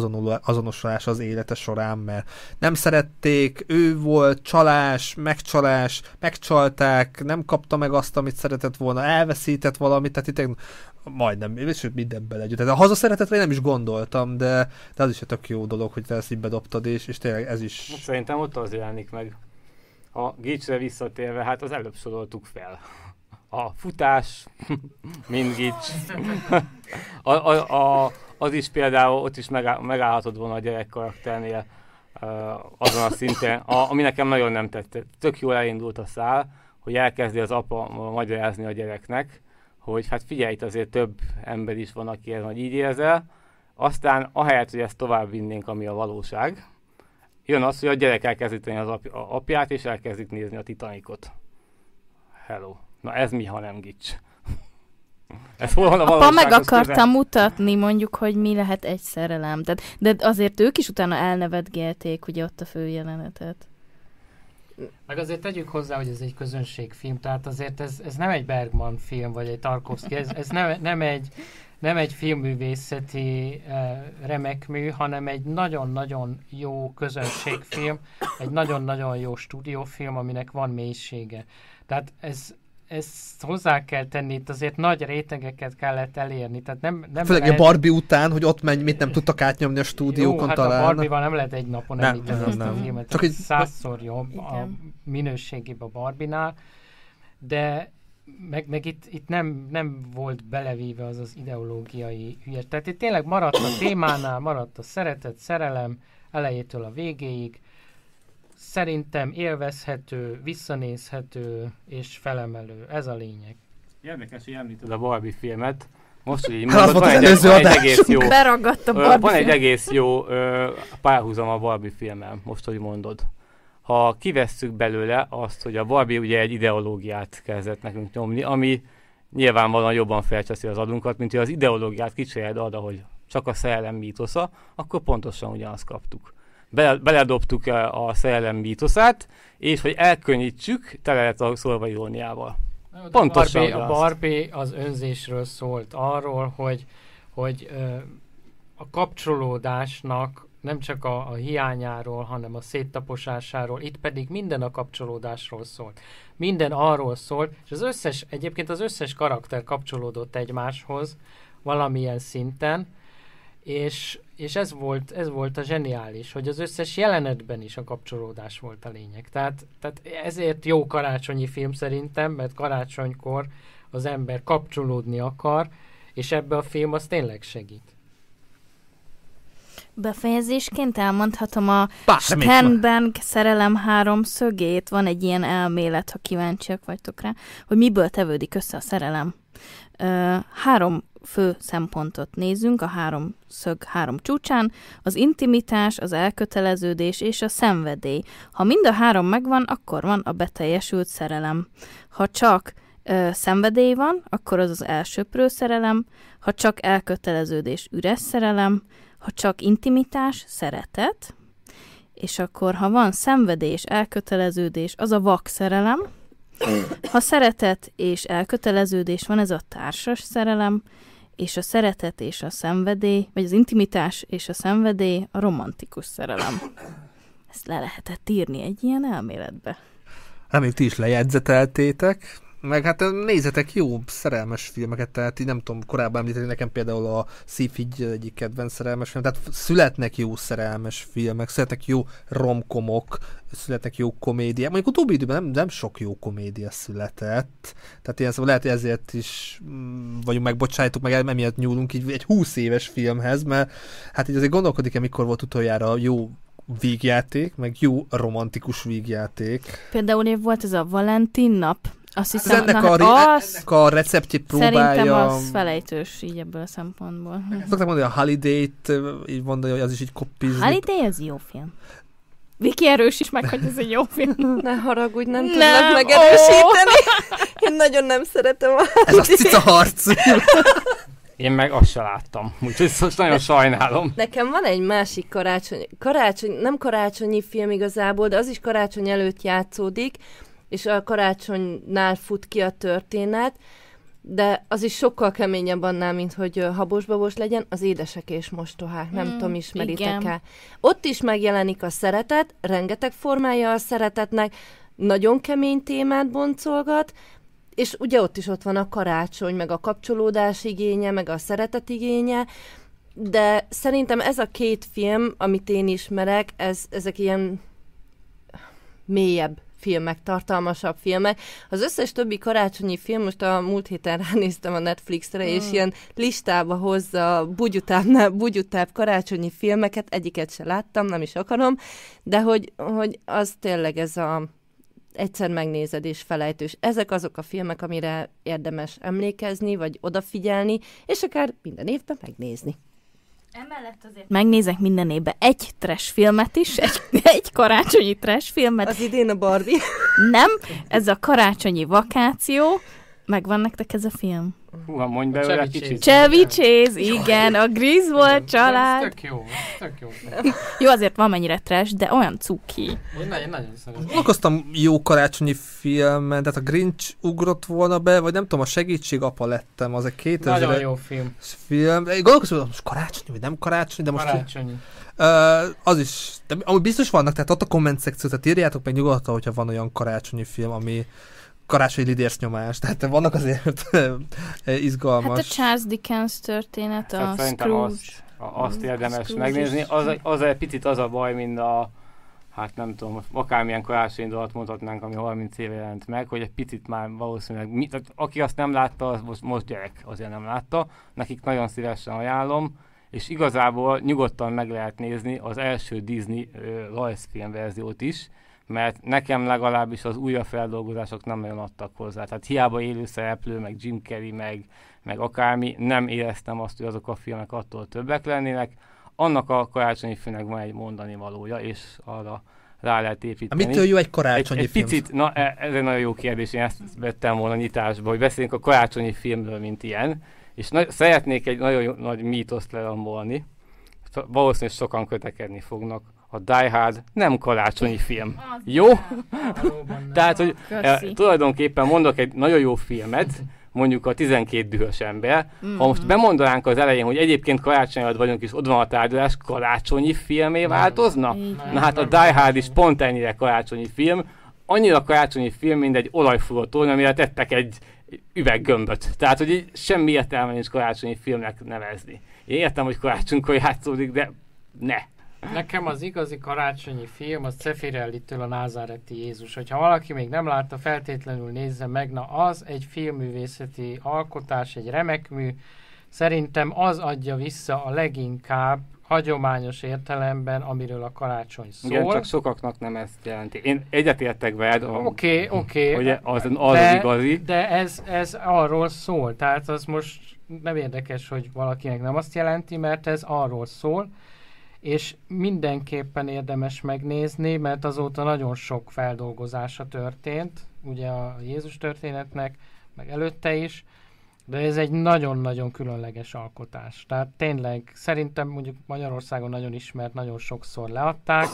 azonosulás az élete során, mert nem szerették, ő volt csalás, megcsalás, megcsalták, nem kapta meg azt, amit szeretett volna, elveszített valamit, tehát itt majdnem, sőt minden belegyűjt. Tehát a hazaszeretetre nem is gondoltam, de, de az is egy tök jó dolog, hogy te ezt így bedobtad, és, és tényleg ez is... Szerintem ott az jelenik meg a gicsre visszatérve, hát az előbb soroltuk fel. A futás, mind gics. A, a, a, az is például, ott is megáll, megállhatod volna a gyerek karakternél azon a szinten, a, ami nekem nagyon nem tett. Tök jól elindult a szál, hogy elkezdi az apa magyarázni a gyereknek, hogy hát figyelj, itt azért több ember is van, aki ez majd így érzel. Aztán ahelyett, hogy ezt tovább vinnénk, ami a valóság, jön az, hogy a gyerek elkezdíteni az a apját, és elkezdik nézni a Titanicot. Hello. Na ez mi, ha nem gics? Ez hol van a Apa meg akarta közel? mutatni, mondjuk, hogy mi lehet egy szerelem. De, de azért ők is utána elnevetgélték ugye ott a főjelenetet. Meg azért tegyük hozzá, hogy ez egy közönségfilm, tehát azért ez, ez nem egy Bergman film, vagy egy Tarkovsky, ez, ez nem, nem egy nem egy filmművészeti uh, remek mű, hanem egy nagyon-nagyon jó közönségfilm, egy nagyon-nagyon jó stúdiófilm, aminek van mélysége. Tehát ez, ezt hozzá kell tenni, itt azért nagy rétegeket kellett elérni. Tehát nem, nem Főleg lehet... a Barbie után, hogy ott menj, mit nem tudtak átnyomni a stúdiókon Jó, hát talán. a Barbie-val nem lehet egy napon nem, említeni nem, ezt nem. a filmet. Csak egy... Százszor jobb Igen. a minőségében a Barbie-nál, de meg, meg itt, itt nem, nem volt belevéve az az ideológiai hülye. Tehát itt tényleg maradt a témánál, maradt a szeretet, szerelem elejétől a végéig. Szerintem élvezhető, visszanézhető és felemelő. Ez a lényeg. Érdekes, hogy említed a Barbie filmet. Most, hogy így mondod, van, egy, van egy egész jó... Beragadt a Barbie Van egy egész jó ö, párhuzam a Barbie filmmel, most, hogy mondod ha kivesszük belőle azt, hogy a Barbie ugye egy ideológiát kezdett nekünk nyomni, ami nyilvánvalóan jobban felcseszi az adunkat, mint hogy az ideológiát kicsered arra, hogy csak a szerelem mítosza, akkor pontosan ugyanazt kaptuk. Bele, beledobtuk a szerelem mítoszát, és hogy elkönnyítsük, tele lett a szólva iróniával. Pontosan a Barbie, a Barbie az önzésről szólt, arról, hogy, hogy ö, a kapcsolódásnak nem csak a, a hiányáról, hanem a széttaposásáról, itt pedig minden a kapcsolódásról szólt. Minden arról szólt, és az összes, egyébként az összes karakter kapcsolódott egymáshoz valamilyen szinten, és, és ez, volt, ez volt a zseniális, hogy az összes jelenetben is a kapcsolódás volt a lényeg. Tehát, tehát ezért jó karácsonyi film szerintem, mert karácsonykor az ember kapcsolódni akar, és ebbe a film az tényleg segít. Befejezésként elmondhatom a Sternbank szerelem három szögét. Van egy ilyen elmélet, ha kíváncsiak vagytok rá, hogy miből tevődik össze a szerelem. Uh, három fő szempontot nézünk a három szög három csúcsán, az intimitás, az elköteleződés és a szenvedély. Ha mind a három megvan, akkor van a beteljesült szerelem. Ha csak ö, szenvedély van, akkor az az elsőprő szerelem, ha csak elköteleződés, üres szerelem, ha csak intimitás, szeretet, és akkor ha van szenvedés, elköteleződés, az a vak szerelem, ha szeretet és elköteleződés van, ez a társas szerelem, és a szeretet és a szenvedély, vagy az intimitás és a szenvedély a romantikus szerelem. Ezt le lehetett írni egy ilyen elméletbe. Reméljük ti is lejegyzeteltétek. Meg hát nézzetek jó szerelmes filmeket, tehát nem tudom, korábban említeni nekem például a Szífigy egyik kedvenc szerelmes film, tehát születnek jó szerelmes filmek, születnek jó romkomok, születnek jó komédiák. Mondjuk utóbbi időben nem, nem sok jó komédia született, tehát ilyen szóval lehet, hogy ezért is mm, vagyunk megbocsájtuk, meg emiatt nyúlunk így egy 20 éves filmhez, mert hát így azért gondolkodik-e, mikor volt utoljára jó vígjáték, meg jó romantikus vígjáték. Például volt ez a Valentin nap, azt hiszem, ennek, na, a, hát az, ennek a receptjét próbálja... Szerintem az felejtős így ebből a szempontból. Szokták mondani, a Holiday-t így mondani, hogy az is így koppizni. Holiday az jó film. Viki erős is meg, hogy ez egy jó film. Ne haragudj, nem, nem tudlak megerősíteni. Oh. Én nagyon nem szeretem a Ez a cica harc. Én meg azt se láttam, úgyhogy most nagyon sajnálom. Nekem van egy másik karácsony, karácsony, nem karácsonyi film igazából, de az is karácsony előtt játszódik, és a karácsonynál fut ki a történet, de az is sokkal keményebb annál, mint hogy habos legyen, az édesek és mostohák, nem mm, tudom, ismeritek-e. Ott is megjelenik a szeretet, rengeteg formája a szeretetnek, nagyon kemény témát boncolgat, és ugye ott is ott van a karácsony, meg a kapcsolódás igénye, meg a szeretet igénye, de szerintem ez a két film, amit én ismerek, ez, ezek ilyen mélyebb filmek, tartalmasabb filmek. Az összes többi karácsonyi film, most a múlt héten ránéztem a Netflixre, mm. és ilyen listába hozza bugyutábbnál bugyutább karácsonyi filmeket, egyiket se láttam, nem is akarom, de hogy, hogy az tényleg ez a egyszer megnézed és felejtős. Ezek azok a filmek, amire érdemes emlékezni, vagy odafigyelni, és akár minden évben megnézni. Emellett azért megnézek minden évben egy trash filmet is, egy, egy karácsonyi trash filmet. Az idén a Barbie. Nem, ez a karácsonyi vakáció. Megvan nektek ez a film? Húha, mondj be egy kicsit. Chevy Chase, igen, a Griswold család. Ez tök jó, tök jó. jó, azért van mennyire trash, de olyan cuki. Én nagyon, nagyon szeretem. Gondolkoztam jó karácsonyi filmen, tehát a Grinch ugrott volna be, vagy nem tudom, a segítség apa lettem, az egy 2000 Nagyon jó film. film. Gondolkoztam, hogy most karácsonyi, vagy nem karácsonyi, de most... Karácsonyi. Uh, az is, de amúgy biztos vannak, tehát ott a komment szekció, tehát írjátok meg nyugodtan, hogyha van olyan karácsonyi film, ami, karácsonyi lidérsz nyomás, tehát vannak azért izgalmas... Hát a Charles Dickens történet, a hát Scrooge... Azt, azt érdemes Scrooge megnézni. Az, az egy picit az a baj, mint a hát nem tudom, akármilyen karácsonyi dalat mondhatnánk, ami 30 éve jelent meg, hogy egy picit már valószínűleg, mi, tehát aki azt nem látta, az most, most gyerek azért nem látta, nekik nagyon szívesen ajánlom, és igazából nyugodtan meg lehet nézni az első Disney uh, rajzfilm verziót is, mert nekem legalábbis az újabb feldolgozások nem nagyon adtak hozzá. Tehát hiába élő szereplő, meg Jim Carrey, meg, meg akármi, nem éreztem azt, hogy azok a filmek attól többek lennének. Annak a karácsonyi filmnek van egy mondani valója, és arra rá lehet építeni. Mitől jó egy karácsonyi egy, egy film? Picit, na e, ez egy nagyon jó kérdés, én ezt vettem volna nyitásba, hogy beszéljünk a karácsonyi filmről, mint ilyen, és na, szeretnék egy nagyon jó, nagy mítoszt lerombolni, valószínűleg sokan kötekedni fognak a Die Hard nem karácsonyi film. Jó? Tehát, hogy e, tulajdonképpen mondok egy nagyon jó filmet, mondjuk a 12 dühös ember. Mm-hmm. Ha most bemondanánk az elején, hogy egyébként karácsony alatt vagyunk, és ott van a tárgyalás, karácsonyi filmé változna? Nem. Na hát a Die Hard is pont ennyire karácsonyi film. Annyira karácsonyi film, mint egy olajfúró amire tettek egy üveggömböt. Tehát, hogy így semmi értelme nincs karácsonyi filmnek nevezni. Én értem, hogy karácsonykor játszódik, de ne. Nekem az igazi karácsonyi film az Cefirelli-től a Názáreti Jézus. Hogyha valaki még nem látta, feltétlenül nézze meg. Na az egy filmművészeti alkotás, egy remek mű. Szerintem az adja vissza a leginkább hagyományos értelemben, amiről a karácsony szól. Igen, csak sokaknak nem ezt jelenti. Én egyetértek veled, Oké, okay, oké. Okay, hogy az, az, de, az igazi. De ez, ez arról szól, tehát az most nem érdekes, hogy valakinek nem azt jelenti, mert ez arról szól, és mindenképpen érdemes megnézni, mert azóta nagyon sok feldolgozása történt, ugye a Jézus történetnek, meg előtte is, de ez egy nagyon-nagyon különleges alkotás. Tehát tényleg szerintem mondjuk Magyarországon nagyon ismert, nagyon sokszor leadták.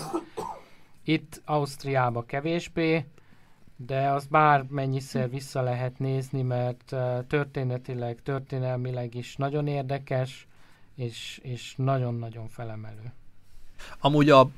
Itt Ausztriába kevésbé, de az bár mennyiszer vissza lehet nézni, mert történetileg, történelmileg is nagyon érdekes, és, és nagyon-nagyon felemelő. Amúgy a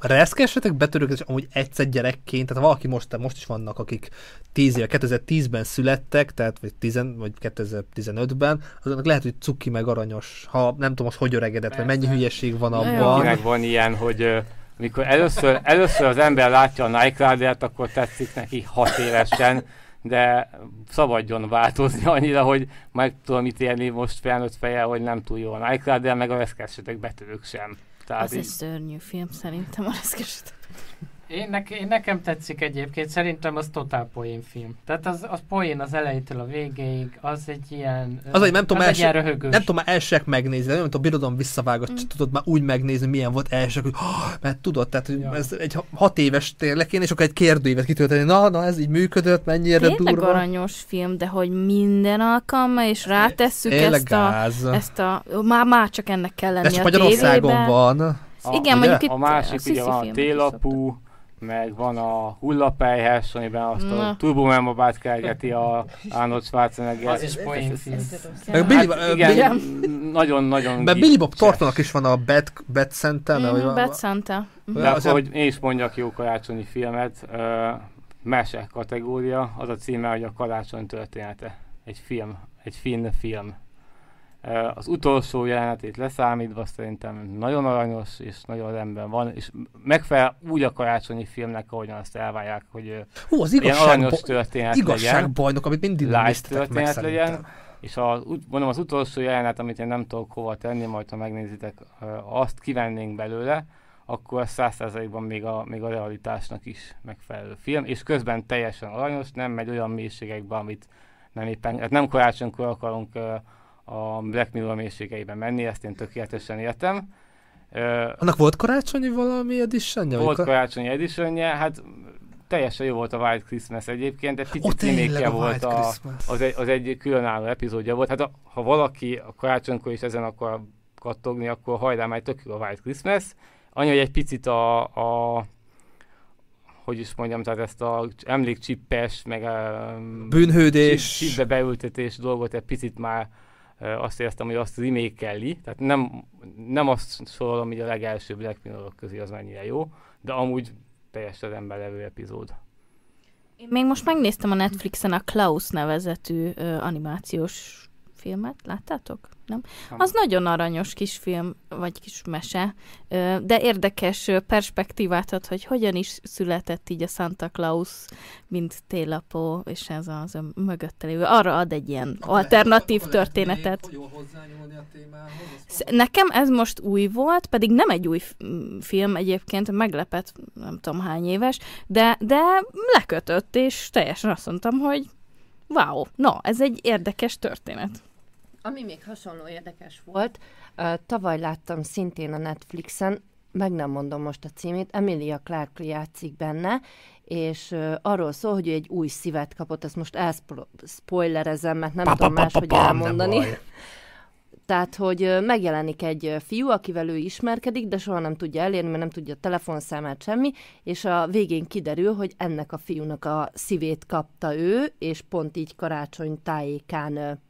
reszkesetek betörők, és amúgy egyszer gyerekként, tehát valaki most, most is vannak, akik 10 éve, 2010-ben születtek, tehát vagy, 10, vagy 2015-ben, azoknak lehet, hogy cuki meg aranyos, ha nem tudom most, hogy öregedett, vagy mennyi hülyeség van abban. Kinek van ilyen, hogy mikor először, először az ember látja a Nike Rider-t, akkor tetszik neki hat évesen, de szabadjon változni annyira, hogy meg tudom ítélni most felnőtt feje, hogy nem túl jó a Nike Rider, meg a veszkessetek betörők sem. Tehát az így... egy szörnyű film szerintem a reszkesetek. Én, ne, én nekem tetszik egyébként, szerintem az totál poén film. Tehát az, az poén az elejétől a végéig, az egy ilyen, az, hogy nem tudom, első, egy nem tudom már elsőek megnézni, nem tudom, birodalom visszavágott, mm. tudod már úgy megnézni, milyen volt elsők, hogy oh, mert tudod, tehát hogy ja. ez egy hat éves tényleg én, és akkor egy kérdőívet kitölteni, na, na, ez így működött, mennyire Tényleg durva. aranyos film, de hogy minden alkalma, és rátesszük ezt a, ezt a, már, már csak ennek kell lenni a Magyarországon van. A, Igen, ugye? mondjuk itt a másik a ugye van a télapú, meg van a hullapelyhes, amiben azt Na. a turbomembabát kergeti a Arnold Schwarzenegger. Az is poén Meg Billy, hát, igen, nagyon-nagyon... Mert Billy Bob Thorntonnak is van a Bad, Bad Santa. Mm, vagy Bad Santa. De akkor, hogy én is mondjak jó karácsonyi filmet, uh, mese kategória, az a címe, hogy a karácsony története. Egy film, egy finn film. Az utolsó jelenetét leszámítva szerintem nagyon aranyos, és nagyon rendben van, és megfelel úgy a karácsonyi filmnek, ahogyan azt elvárják, hogy Hú, az igazság, aranyos történet igazságbajnok, amit mindig live történet legyen. És a, mondom, az utolsó jelenet, amit én nem tudok hova tenni, majd ha megnézitek, azt kivennénk belőle, akkor száz százalékban még a, még a realitásnak is megfelelő film, és közben teljesen aranyos, nem megy olyan mélységekbe, amit nem éppen, hát nem karácsonykor akarunk a Black Mirror mélységeiben menni, ezt én tökéletesen értem. Annak volt karácsonyi valami editionje? Volt kar... karácsonyi editionje, hát teljesen jó volt a White Christmas egyébként, de picit remékje volt, a, az, egy, az egy különálló epizódja volt. Hát a, ha valaki a karácsonykor is ezen akar kattogni, akkor hajrá már tök a White Christmas. Annyi, hogy egy picit a, a hogy is mondjam, tehát ezt a emlékcsippes, meg a bűnhődés, csipbe beültetés dolgot egy picit már azt éreztem, hogy azt remékelli, tehát nem, nem azt sorolom, hogy a legelső Black Mirror közé az mennyire jó, de amúgy teljesen emberlevő epizód. Én még most megnéztem a Netflixen a Klaus nevezetű ö, animációs filmet, láttátok? Nem? Az nagyon aranyos kis film, vagy kis mese, de érdekes perspektívát ad, hogy hogyan is született így a Santa Claus, mint télapó, és ez az mögötte lévő. Arra ad egy ilyen alternatív történetet. Nekem ez most új volt, pedig nem egy új film egyébként, meglepett, nem tudom hány éves, de, de lekötött, és teljesen azt mondtam, hogy wow, na, ez egy érdekes történet. Ami még hasonló érdekes volt, uh, tavaly láttam szintén a Netflixen, meg nem mondom most a címét, Emilia Clarke játszik benne, és uh, arról szól, hogy ő egy új szívet kapott, ezt most elspoilerezem, mert nem pa, tudom máshogy elmondani. Tehát, hogy megjelenik egy fiú, akivel ő ismerkedik, de soha nem tudja elérni, mert nem tudja a telefonszámát semmi, és a végén kiderül, hogy ennek a fiúnak a szívét kapta ő, és pont így karácsony tájékán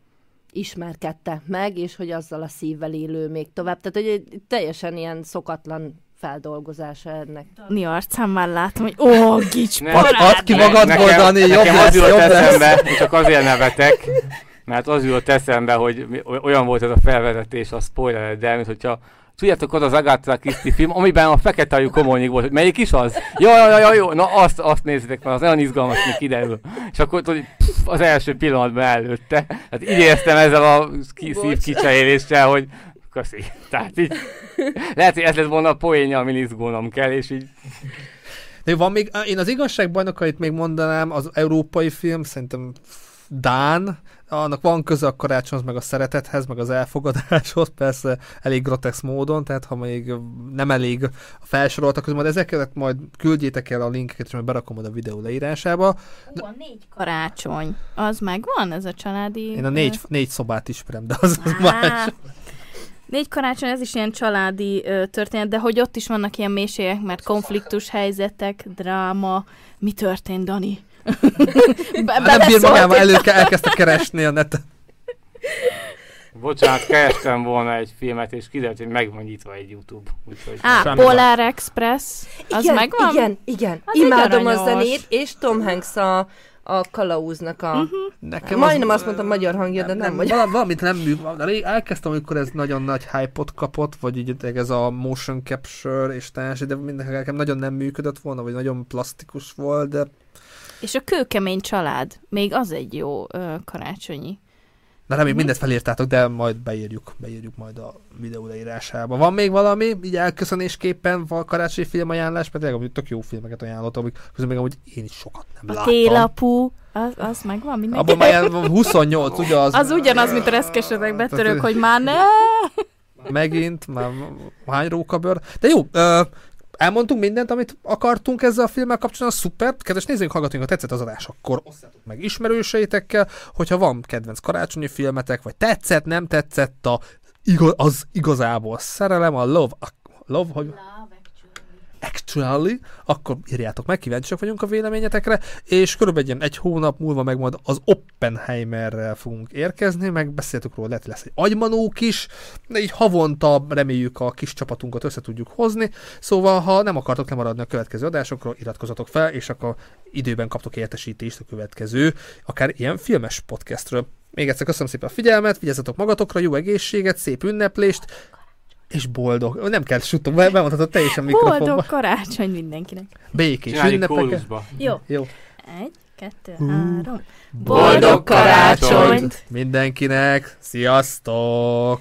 ismerkedtek meg, és hogy azzal a szívvel élő még tovább. Tehát, hogy egy teljesen ilyen szokatlan feldolgozása ennek. Mi arcán már látom, hogy ó, gics Add ki magadból, Dani, jobb lesz, jobb eszembe, csak azért nevetek, mert az jutott eszembe, hogy olyan volt ez a felvezetés, a spoiler, de mint hogyha Tudjátok, az az Agatha Christie film, amiben a fekete ajú komonyig volt, hogy melyik is az? Jó, jó, jó, jó, na azt, azt nézzétek, mert az olyan izgalmas, hogy kiderül. És akkor tudod, pff, az első pillanatban előtte. Hát így éreztem ezzel a szív kicseréléssel, hogy köszi. Tehát így, lehet, hogy ez lett volna a poénja, amin izgulnom kell, és így de van még, én az igazságbajnokait még mondanám, az európai film, szerintem Dán, annak van köze a karácsonyhoz, meg a szeretethez, meg az elfogadáshoz, persze elég grotex módon, tehát ha még nem elég a felsoroltak, majd ezeket majd küldjétek el a linkeket, és majd berakom oda a videó leírásába. Ó, a négy karácsony, az megvan, ez a családi... Én a négy, négy szobát ismerem, de az, az más. Négy karácsony, ez is ilyen családi ö, történet, de hogy ott is vannak ilyen mélységek, mert konfliktus helyzetek, dráma. Mi történt, Dani? Be- nem bír magával elő, elkezdte keresni a neten. Bocsánat, kerestem volna egy filmet, és kiderült, hogy meg van nyitva egy YouTube. Úgyhogy Á, Polar van. Express, az igen, megvan? Igen, igen. Az Imádom a zenét, és Tom Hanks a a kalauznak a... Uh-huh. Nekem Majdnem az, azt mondtam magyar hangja, de nem, nem magyar. Valamit nem működik. Elkezdtem, amikor ez nagyon nagy hype-ot kapott, vagy így ez a motion capture és társ, de nekem nagyon nem működött volna, vagy nagyon plastikus volt, de... És a kőkemény család, még az egy jó ö, karácsonyi Na remélem mindent felírtátok, de majd beírjuk, beírjuk majd a videó leírásába. Van még valami, így elköszönésképpen van karácsonyi filmajánlás, mert tényleg tök jó filmeket ajánlottam, amik közben még amúgy én is sokat nem a láttam. Télapú, az, az megvan mindenki. Abban már 28, ugye az... Az ugyanaz, mint a reszkesedek betörők, hogy már ne! Megint, már hány rókabőr. De jó, elmondtunk mindent, amit akartunk ezzel a filmmel kapcsolatban, szuper. Kedves nézőink, hallgatóink, ha tetszett az adás, akkor osszátok meg ismerőseitekkel, hogyha van kedvenc karácsonyi filmetek, vagy tetszett, nem tetszett a az igazából szerelem, a love, a love, hogy... Love actually, akkor írjátok meg, kíváncsiak vagyunk a véleményetekre, és körülbelül egy hónap múlva meg majd az Oppenheimerrel fogunk érkezni, meg beszéltük róla, lehet lesz egy agymanók is, de így havonta reméljük a kis csapatunkat össze tudjuk hozni, szóval ha nem akartok lemaradni a következő adásokról, iratkozatok fel, és akkor időben kaptok értesítést a következő, akár ilyen filmes podcastről. Még egyszer köszönöm szépen a figyelmet, vigyázzatok magatokra, jó egészséget, szép ünneplést, és boldog. Nem kell suttog, bemondhatod te is a mikrofonba. Boldog karácsony mindenkinek. Békés ünnepek. Jó. Jó. Egy, kettő, uh. három. Boldog karácsonyt! Mindenkinek! Sziasztok!